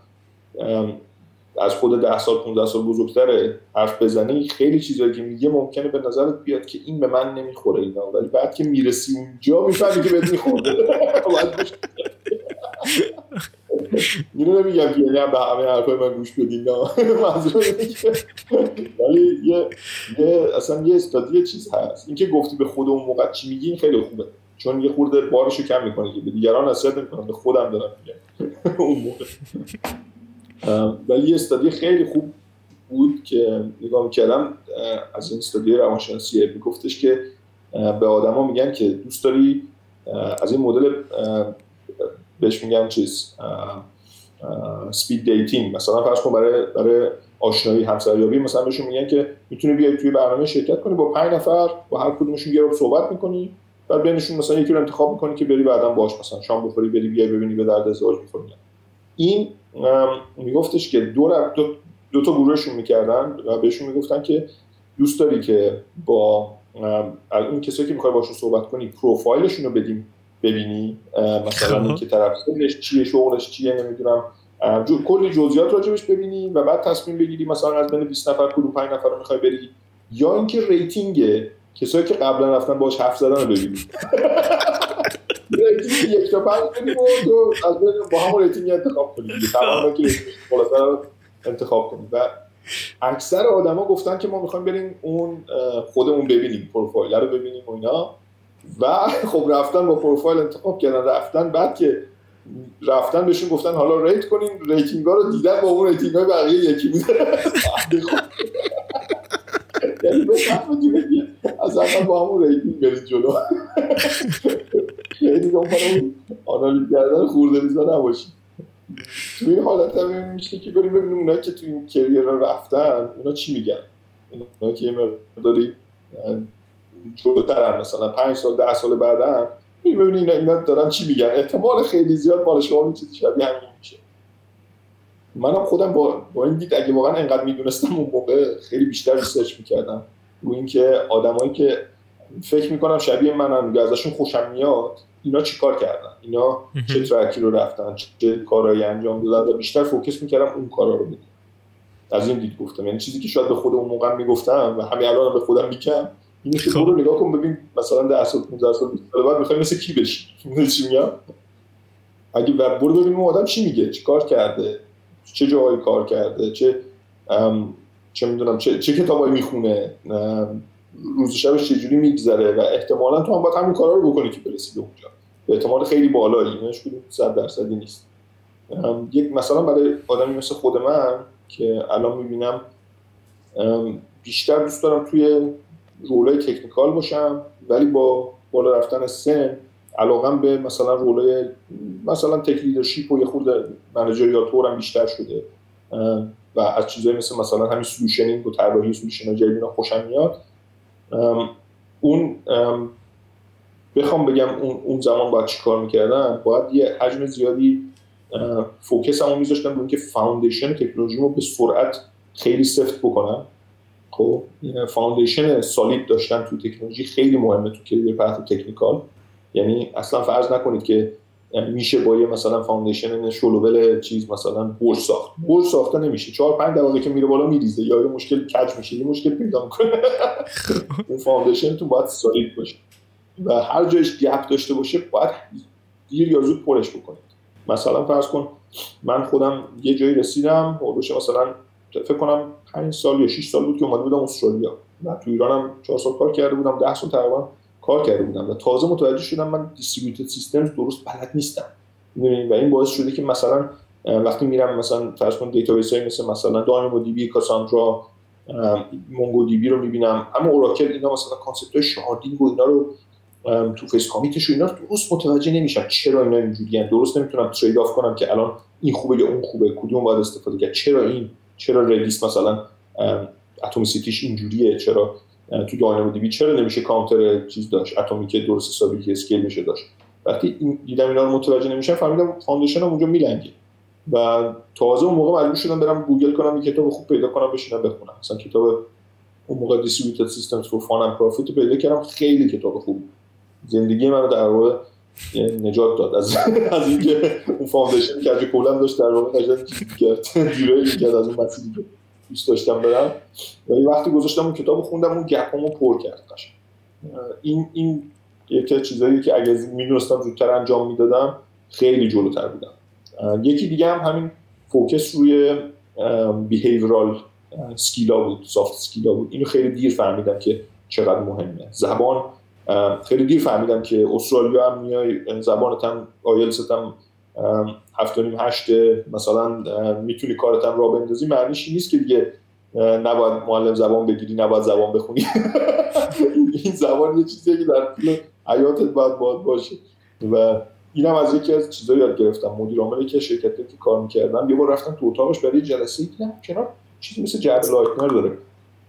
از خود ده سال 15 سال بزرگتره حرف بزنی خیلی چیزایی که میگه ممکنه به نظرت بیاد که این به من نمی‌خوره اینا. ولی بعد که می‌رسی اونجا می‌فهمی که بهت می‌خوره. *laughs* *laughs* *laughs* اینو نمیگم که یعنی به همه حرفای من گوش بدین *laughs* ولی یه, یه اصلا یه استادی چیز هست. اینکه گفتی به خود اون موقع چی میگی خیلی خوبه. چون یه خورده بارشو کم می‌کنه که به دیگران نصیحت نمی‌کنم به خودم دارم میگم. *laughs* اون موقع. ولی یه استادی خیلی خوب بود که نگاه می‌کردم از این استادی روانشناسیه میگفتش که به آدما میگن که دوست داری از این مدل بهش میگن چیز speed dating مثلا فرض کن برای برای آشنایی همسریابی مثلا بهشون میگن که می‌تونی بیای توی برنامه شرکت کنی با پنج نفر با هر کدومشون یه رو صحبت می‌کنی بعد بینشون مثلا یکی رو انتخاب می‌کنی که بری بعدا باش مثلا شام بخوری بری بیای ببینی به درد ازدواج می‌خوری. این میگفتش که دو, دو, دو تا گروهشون می‌کردن و بهشون می‌گفتن که دوست داری که با اون کسایی که می‌خوای باشون صحبت کنی پروفایلشون رو بدیم ببینی مثلا خب. اینکه طرف چیه شغلش چیه نمی‌دونم. job، کلی جزئیات راجبش ببینی و بعد تصمیم بگیری مثلا از بین 20 نفر کدوم 5 نفر رو می‌خوای بری. یا اینکه rating کسایی که قبلا رفتن باش حرف زدن رو ببینی. *laughs* یک تا پنج بدیم و از با هم rating انتخاب کنیم تمام که انتخاب کنیم و اکثر آدما گفتن که ما می‌خوایم بریم اون خودمون ببینیم پروفایل رو ببینیم و اینا. و خب رفتن با پروفایل انتخاب کردن رفتن بعد که رفتن بهشون گفتن حالا rate کنیم rating ها رو دیدن با اون rating های بقیه یکی بوده. یعنی از اول با همون rating برید جلو. خیلی دنبال analyze کردن خرده ریزا نباشید تو این حالت هم میشه که بریم ببینیم اونایی که تو این career رفتن اونا چی میگن؟ اونا که یه مقداری جلوتر مثلا پنج سال ده سال بعدا ببینید اینا, دارن چی میگن؟ احتمال خیلی زیاد مال شما چیزی شبیه همین میشه. منم خودم با, با این دید اگه واقعا انقدر می‌دونستم اون موقع خیلی بیشتر research می‌کردم. رو اینکه آدمایی که فکر می‌کنم شبیه منن ازشون خوشم میاد اینا چی کار کردن؟ اینا چه track ی رو رفتن؟ چه کارهایی انجام دادن؟ و بیشتر focus می‌کردم اون کارا رو بکنم. از این دید گفتم. یعنی چیزی که شاید به خود اون موقع می‌گفتم و همین الان به خودم میگم که خب. برو نگاه کن ببین مثلا 10 سال 15 سال بعد می‌خوای مثل کی بشی چی میگم اگه برو ببین اون آدم چی میگه چی کار کرده چه جایی کار کرده چه چه می‌دونم چه, چه کتابایی می‌خونه روز شبش چجوری میگذره و احتمالا تو هم باید همین کارا رو بکنی که برسی به اونجا به احتمال خیلی بالایی اینش کدوم 100 درصدی نیست یک مثلا برای آدمی مثل خود من که الان می‌بینم بیشتر دوست دارم توی role ای technical باشم ولی با بالا رفتن سن علاقم به مثلا role ای مثلا tech leadership و یه خورده managerial هم بیشتر شده. و از چیزایی مثل مثلا همین solutioning و طراحی solution جدید خوشم میاد. اون بخوام بگم اون, اون زمان باید چی کار می‌کردم؟ باید یه حجم زیادی focus مو میذاشتم به اینکه foundation تکنولوژی رو به سرعت خیلی سفت بکنم. خب foundation solid داشتن تو تکنولوژی خیلی مهمه تو career path technical. یعنی اصلا فرض نکنید که میشه با یه مثلا foundation shallow چیز مثلا برج ساخت. برج ساخته نمیشه. چهار پنج طبقه که میره بالا میریزه. یا یه مشکل کج میشه یه مشکل پیدا می‌کنه. اون foundation تو باید solid باشه. و هر جایش gap داشته باشه باید دیر یا زود پرش بکنید. مثلا فرض کن من خودم یه جایی رسیدم حدودش مثلا فکر کنم 5 سال یا 6 سال بود که اومده بودم استرالیا. و تو ایرانم 4 سال کار کرده بودم 10 سال تقریبا کار کرده بودم و تازه متوجه شدم من distributed system درست بلد نیستم. و این باعث شده که مثلا وقتی میرم مثلا فرض کن database های مثل مثلا داینامو دی بی کاساندرا مونگو دی بی رو می‌بینم. اما Oracle اینا مثلا concept های sharding و اینا رو two phase commit ش و اینا درست متوجه نمیشم چرا اینا اینجوریه درست نمی‌تونم trade-off کنم که الان این خوبه یا اون خوبه. کدوم باید استفاده کرد؟ چرا این؟ چرا Redis مثلا atomicity ش اینجوریه؟ چرا تو DynamoDB چرا نمیشه کانتر چیز داشت؟ atomic که درست حسابی که scale بشه داشت. وقتی این دیدم اینا رو متوجه نمیشم فهمیدم foundation اونجا میلنگه. و تازه اون موقع مجبور شدم برم گوگل کنم یه کتاب خوب پیدا کنم بشینم بخونم. مثلا کتاب اون موقع Distributed Systems for Fun and Profit پیدا کردم خیلی کتاب خوب زندگی منو در واقع نجات داد. از از اینکه اون foundation که از کلا داشت در واقع قشنگ کرد derail کرد از اون مسیری که دوست داشتم برم. ولی وقتی گذاشتم اون کتابو خوندم اون gap امو پر کرد قشنگ. این این یکی چیزایی که اگه می‌دونستم زودتر انجام می‌دادم خیلی جلوتر بودم. یکی دیگه هم همین focus روی behavioral skill ا بود soft skill ا بود. اینو خیلی دیر فهمیدم که چقدر مهمه. زبان خیلی دیر فهمیدم که استرالیا هم میای زبانت هم آیلست هم هفت و نیم هشته مثلا می‌تونی کارت هم راه بندازی معنیش نیست که دیگه نباید معلم زبان بگیری نباید زبان بخونی. *laughs* این زبان یه چیزیه که در طول حیاتت باید باید باشه. و اینم از یکی از چیزایی یاد گرفتم. مدیر عاملی که شرکتی که کار می‌کردم یه بار رفتم تو اتاقش برای جلسه دیدم کنار چیزی مثل جعبه لایتنر داره.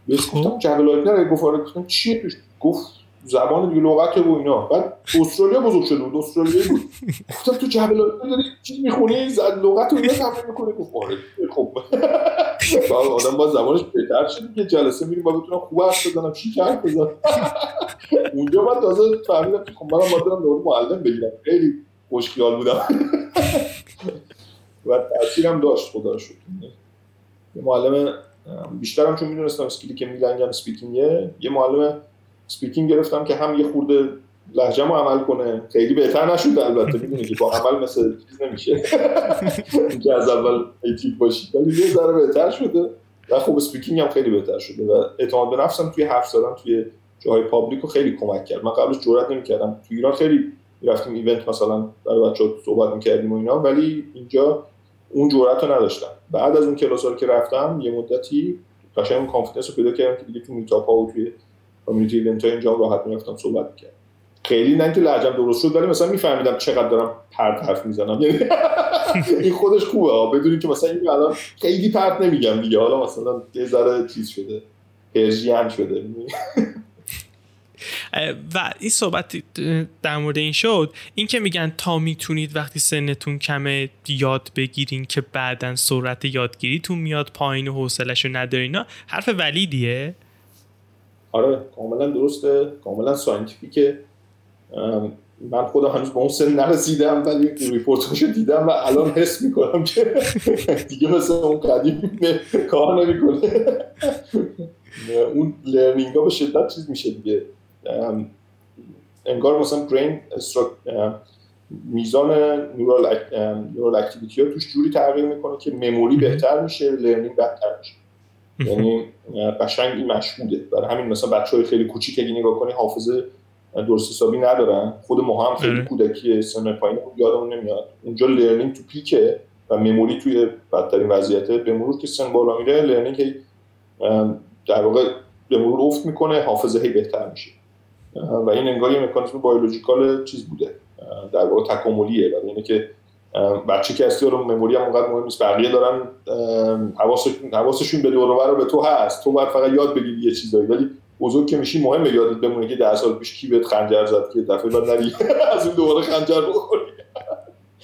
بهش خب. گفتم جعبه لایتنر؟ گفت آره. گفتم چیه توش؟ گفت زبان دیگه لغت و اینا. بعد استرالیا بزرگ شده بود استرالیا بود. *laughs* گفتم تو جعبه داری چی می‌خونی؟ زد لغت رو اینا تمرین می‌کنه گفت آره خب. *laughs* آدم با زبانش بهتر شد که جلسه میریم با بتونم خوب حرف بزنم. چی حرف بزنم؟ *laughs* اونجا من تازه فهمیدم که خب منم باید برم دور معلم بگیرم. خیلی خوشخیال بودم. و تاثیرم داشت خدا شد یه معلم بیشترم چون می‌دونستم skill ی که میلنگم speaking ه یه معلم speaking گرفتم که هم یه خورده لهجه عمل کنه. خیلی بهتر نشد البته می‌دونی که با عمل مثل چیز نمیشه. *laughs* که از اول ایتیک باشی. ولی یه ذره بهتر شده و خب speaking هم خیلی بهتر شده و اعتماد به نفسم توی حرف زدن توی جاهای public رو خیلی کمک کرد. من قبلش جرئت نمی‌کردم. توی ایران خیلی می‌رفتیم event مثلا برای بچه‌ها صحبت می‌کردیم و اینا ولی اینجا اون جرأت رو نداشتم. بعد از اون کلاس که رفتم یه مدتی قشنگ اون confidence رو پیدا کردم که دیگه تو meetup ها و توی community event ها اینجا راحت می‌رفتم صحبت می‌کردم. خیلی نه اینکه لهجم درست شد ولی مثلا میفهمیدم چقدر دارم پرت حرف می‌زنم. یعنی *laughs* این خودش خوبه بدونی که مثلا این الان خیلی پرت نمیگم دیگه. حالا مثلا یه ذره چیز شده پرژین شده. *laughs* و این صحبت در مورد این شد این که میگن تا می‌تونید وقتی سنتون کمه یاد بگیرین که بعدا سرعت یادگیریتون میاد پایین و حوصلش رو ندارین حرف ولیدیه. آره کاملا درسته. کاملا ساینتیفیکه. من خودم هنوز به اون سن نرسیدم ولی report اشو دیدم و الان حس می‌کنم که دیگه مثل اون قدیم کار نمی‌کنه. اون learning ها به شدت چیز میشه دیگه. انگار مثلا برین میزان neural, neural activity ها توش جوری تغییر می‌کنه که memory بهتر میشه learning بهتر میشه. یعنی قشنگ این مشهوده. برای همین مثلا بچه های خیلی کوچیک اگه نگاه کنی حافظه درست حسابی ندارن. خود ما هم خیلی کودکی سن پایین یادمون نمیاد. اونجا learning تو peak ه و memory توی بدترین وضعیت به مرور که سن بالا میره learning در واقع به مرور افت می‌کنه حافظه هی بهتر میشه. و این انگار یه مکانیزم biological چیز بوده. در واقع تکاملیه. و اینه که بچه که هستی رو memory هم اونقدر مهم نیست. بقیه دارن حواسشون به دور رو به تو هست. تو باید فقط یاد بگیری یه چیزایی. ولی بزرگ که میشی مهمه یادت بمونه که ده سال پیش کی بهت خنجر زد که دفعه بعد نری *laughs* از اون دوباره خنجر بخوری.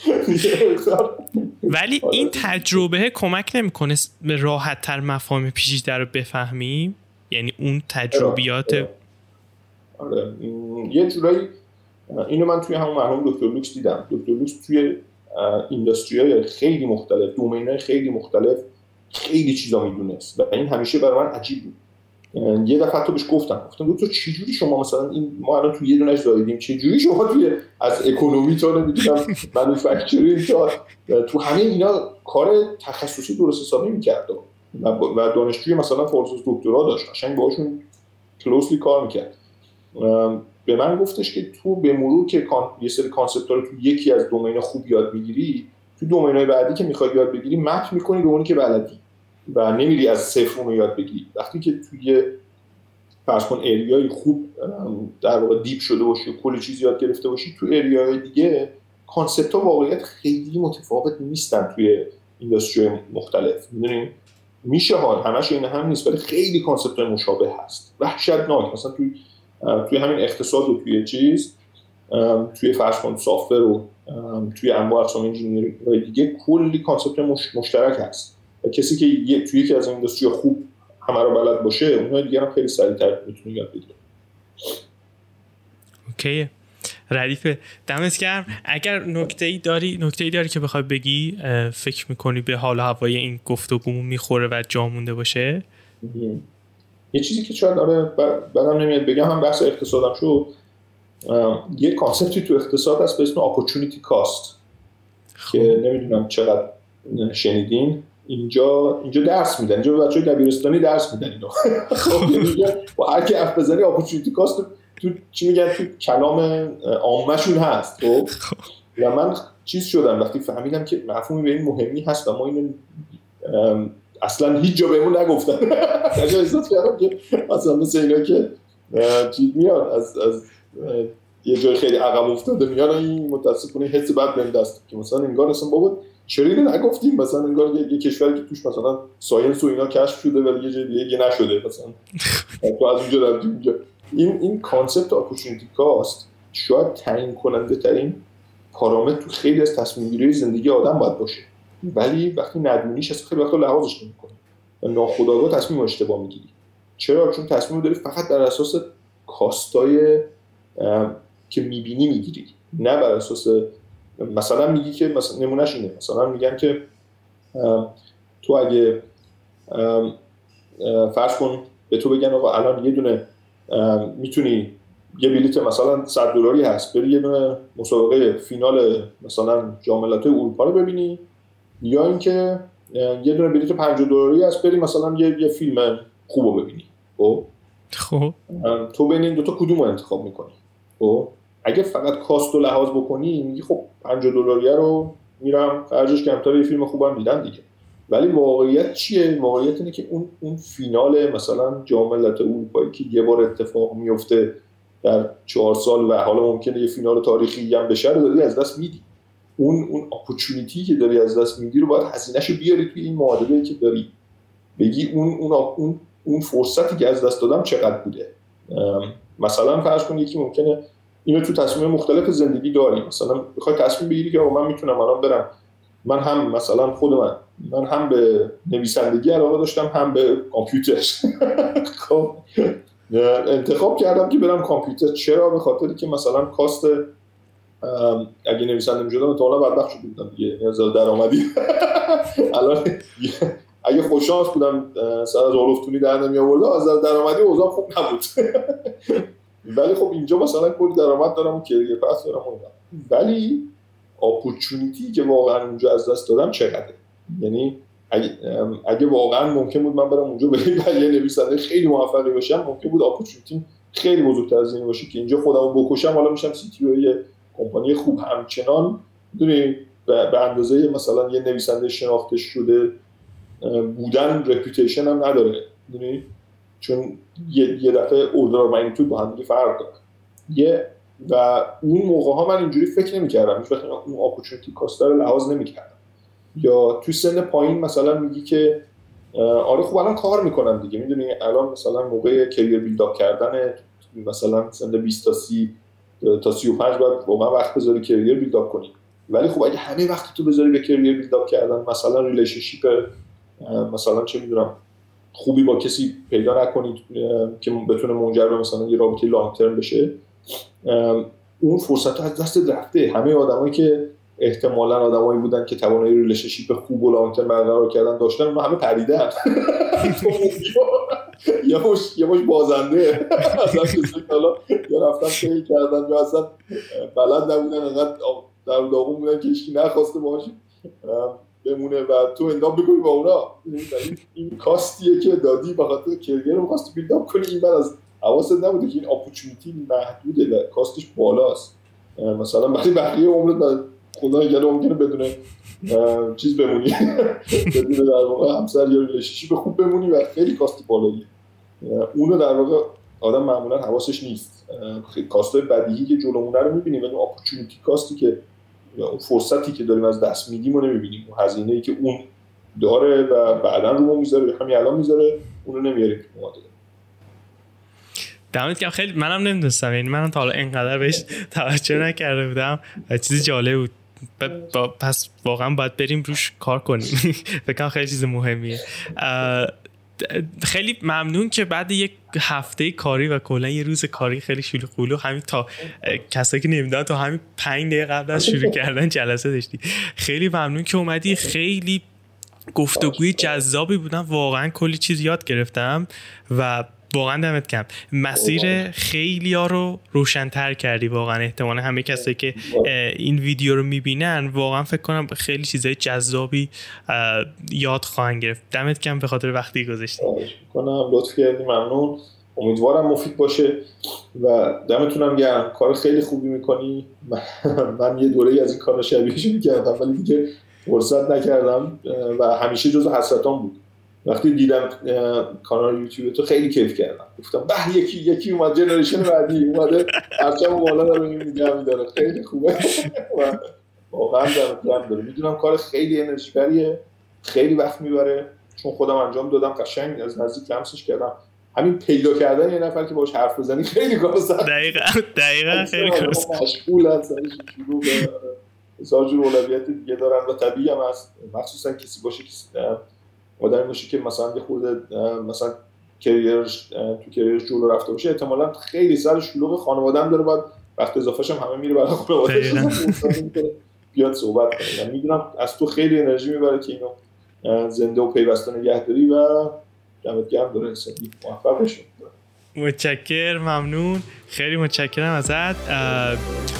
*laughs* ولی این تجربه کمک نمی‌کنه راحت تر مفاهیم پیچیده رو بفهمیم؟ یعنی اون تجربیات آره, آره. یه جورایی اینو من توی همون مرحوم دکتر لوکس دیدم. دکتر لوکس توی industry های خیلی مختلف domain های خیلی مختلف خیلی چیزا می‌دونست و این همیشه برای من عجیب بود. یه دفعه تو بهش گفتم گفتم دکتر چجوری شما مثلا این ما الان تو یه دونش زاییدیم چجوری شما توی از economy تا نمی‌دونم manufacturing تا تو همه اینا کار تخصصی درست حسابی می‌کرد و دانشجوی مثلا فورسوس دکترا داشت قشنگ باهاشون closely کار می‌کرد. به من گفتش که تو به مرور که یه سری concept رو تو یکی از domain خوب یاد می‌گیری تو domain بعدی که می‌خوای یاد بگیری map می‌کنی به اونی که بلدی و نمیری از صفر رو یاد بگیری. وقتی که توی فرض کن area ی خوب در واقع deep شده باشی کلی چیز یاد گرفته باشی تو area ی دیگه concept ها واقعیت خیلی متفاوت نیستن توی industry مختلف. می‌دونیم میشه حال. همش این هم نیست ولی خیلی concept مشابه هست. وحشتناک. مثلا توی توی همین اقتصاد و توی چیز توی فرض کن software و توی انواع اقسام engineering دیگه کلی concept مشترک هست. و کسی که توی یکی از این industry خوب همه رو بلد باشه اونها دیگه هم خیلی سریعتر می‌تونه یاد بگیره okay ردیف دمت گرم. اگر نکته ای داری نکته ای داری که بخوای بگی فکر می‌کنی به حال هوای این گفتگو می‌خوره و جا مونده باشه؟ یه چیزی که شاید آره بعدم نمیاد بگم هم بحث اقتصادم شد یه concept ی تو اقتصاد هست به اسم opportunity cost که نمی‌دونم چقدر شنیدین. اینجا اینجا درس میدن. اینجا بچه دبیرستانی درس میدن اینو. *laughs* خب. با هر کی حرف بزنی opportunity cost تو چی میگن؟ تو کلام عامهشون هست. خب. و من چیز شدم وقتی فهمیدم که مفهومی به این مهمی هست و ما اینو اصلا هیچ جا بهمون نگفتن. *laughs* احساس کردم که مثلا مثل اینا که چیز میاد از از یه جای خیلی عقب افتاده میاد این متاسفانه حس بد بهم دست که مثلا انگار اصلا بابا چرا اینو نگفتیم؟ مثلا انگار یه, یه کشوری که توش مثلا science و اینا کشف شده ولی یه جای دیگه نشده مثلا. *laughs* تو از اونجا رفتی اونجا این این concept opportunity cost شاید تعیین کننده ترین پارامتر تو خیلی از تصمیم گیری زندگی آدم باید باشه. ولی وقتی ندونیش اصلا خیلی وقتا لحاظش نمی‌کنی. و ناخودآگاه تصمیم اشتباه می‌گیری. چرا؟ چون تصمیم داری فقط در اساس کاستای که می‌بینی می‌گیری. نه بر اساس مثلا میگی که مثلا نمونهش اینه. مثلا میگن که تو اگه فرض کن به تو بگن آقا الان یه دونه می‌تونی یه بلیت مثلا 100 دلاری هست بری یه دونه مسابقه فینال مثلا جام اروپا رو ببینی. یا اینکه یه دونه بلیت 50 دلاری هست بری مثلا یه, یه فیلم خوب ببینی خب؟ خب. تو بین این دوتا کدوم رو انتخاب می‌کنی؟ خب؟ اگه فقط کاست و لحاظ بکنی میگی خب 50 دلاریه رو میرم خرجش کمتر یه فیلم خوبم دیدم دیگه. ولی واقعیت چیه؟ واقعیت اینه که اون اون فینال مثلا جام ملت اروپایی که یه بار اتفاق میفته در چهار سال و حالا ممکنه یه فینال تاریخی هم بشه رو داری از دست میدی. اون اون اپورتونیتی که داری از دست میدی رو باید هزینهشو بیاری توی این معادله که داری. بگی اون اون اون اون فرصتی که از دست دادم چقدر بوده. مثلا فرض کن یکی ممکنه اینو تو تصمیم مختلف زندگی داری. مثلا بخوای تصمیم بگیری که من می‌تونم الان برم. من هم مثلا خود من من هم به نویسندگی علاقه داشتم هم به کامپیوتر. *laughs* خب انتخاب کردم که برم کامپیوتر. چرا؟ به خاطری که مثلا کاست اگه نویسنده می‌شدم احتمالاً بدبخت شده بودم دیگه. از درآمدی. *laughs* الان اگه خوششانس بودم سر از آلفتونی در نمی آورده از درآمدی اوضاع خوب نبود. *laughs* ولی خب اینجا مثلا کلی درآمد دارم و کریه پس دارم ولی اپورتونیتی که واقعا اونجا از دست دادم چقدره؟ یعنی اگه, اگه واقعا ممکن بود من برم اونجا به یه نویسنده خیلی موفقی باشم ممکن بود اپورتونیتی خیلی بزرگتر از این باشه که اینجا خودمو بکشم حالا میشم سی تی کمپانی خوب همچنان دونی به اندازه مثلا یه نویسنده شناخته شده بودن رپیوتیشن هم نداره چون یه, یه دفعه اوردر مگنیتود با هم فرق داره. یه و اون موقع ها من اینجوری فکر نمی‌کردم هیچ اون اپورتونتی کاست رو لحاظ نمی‌کردم. یا تو سن پایین مثلا میگی که آره خب الان کار می‌کنم دیگه می‌دونی؟ الان مثلا موقع career build up کردن مثلا سن 20 تا 30 تا 35 باید واقعا وقت بذاری career build up کنی. ولی خب اگه همه وقت تو بذاری به career build up کردن مثلا relationship مثلا چه می‌دونم خوبی با کسی پیدا نکنید که بتونه منجر به مثلا یه رابطه long term بشه اون فرصت از دست رفته. همه آدمایی که احتمالا آدمایی بودن که توانایی relationship خوب و long term برقرار کردن داشتن همه پریدن. *laughs* یه مش یه بازنده. اصلا حالا یا رفتن پی کردن یا اصلا بلد نبودن انقدر در داغون بودن که هیچ نخواسته باهاش بمونه. و تو اندام بکنی با اونا این کاستیه که دادی به خاطر کرگر رو می‌خواستی بیلداپ کنی. این از حواست نبوده که این اپورتونیتی محدوده. و کاستش بالاست. مثلا وقتی بقیه عمرت خدا نگه ممکنه بدون چیز بمونی. *laughs* بدون در واقع همسر یا به خوب بمونی و خیلی کاست بالایی. اونو در واقع آدم معمولا حواسش نیست. کاستای بدیهی که جلومونه رو می‌بینیم ولی اپورتونیتی کاستی که اون فرصتی که داریم از دست میدیم رو نمی‌بینیم. اون هزینه ای که اون داره و بعدا رو ما می‌ذاره همین الان می‌ذاره اون رو نمیاریم دمت گرم. خیلی منم نمی‌دونستم. یعنی منم تا حالا اینقدر بهش توجه نکرده بودم چیزی جالب بود. پس واقعا باید بریم روش کار کنیم. *laughs* فکر خیلی چیز مهمیه. خیلی ممنون که بعد یک هفته کاری و کلا یه روز کاری خیلی شلوغ قولو همین تا کسایی که نمی‌دونن تا همین پنج دقیقه قبل از شروع کردن جلسه داشتی. خیلی ممنون که اومدی. خیلی گفتگوی جذابی بودن واقعا کلی چیز یاد گرفتم و واقعا دمت کم مسیر خیلی ها رو روشنتر کردی واقعا احتمالا همه کسایی که این ویدیو رو می‌بینن واقعا فکر کنم خیلی چیزای جذابی یاد خواهند گرفت. دمت کم به خاطر وقتی گذاشتی. کنم لطف کردی ممنون. امیدوارم مفید باشه و دمتونم گرم. کار خیلی خوبی می‌کنی. *laughs* من یه دوره از این کار شبیهش می‌کردم ولی دیگه فرصت نکردم و همیشه جز حسرتان بود. وقتی دیدم کانال یوتیوب تو خیلی کیف کردم. گفتم به یکی یکی اومد جنریشن بعدی اومده هرچم بالا داره میگم داره. خیلی خوبه. واقعا دارم داره می‌دونم کار خیلی انرژی خیلی وقت می‌بره. چون خودم انجام دادم قشنگ از نزدیک لمسش کردم. همین پیدا کردن یه نفر که باش حرف بزنی خیلی کار سخت دقیقاً دقیقاً خیلی کار سخت مشغول هستن شروع به اولویت دیگه دارن و طبیعی هم هست. مخصوصا کسی باشه که آدمی باشه که مثلا یه خورده مثلا کریرش تو کریرش جلو رفته باشه احتمالا خیلی سر شلوغ خانواده هم داره باید وقت اضافهش هم همه میره برای خانواده *laughs* بیاد صحبت کنه. می‌دونم از تو خیلی انرژی می‌بره که اینو زنده و پیوسته نگه داری و دمت گرم داره حسابی موفق بشون متشکر ممنون. خیلی متشکرم ازت.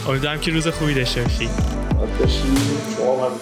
امیدوارم که روز خوبی داشته باشی. شما هم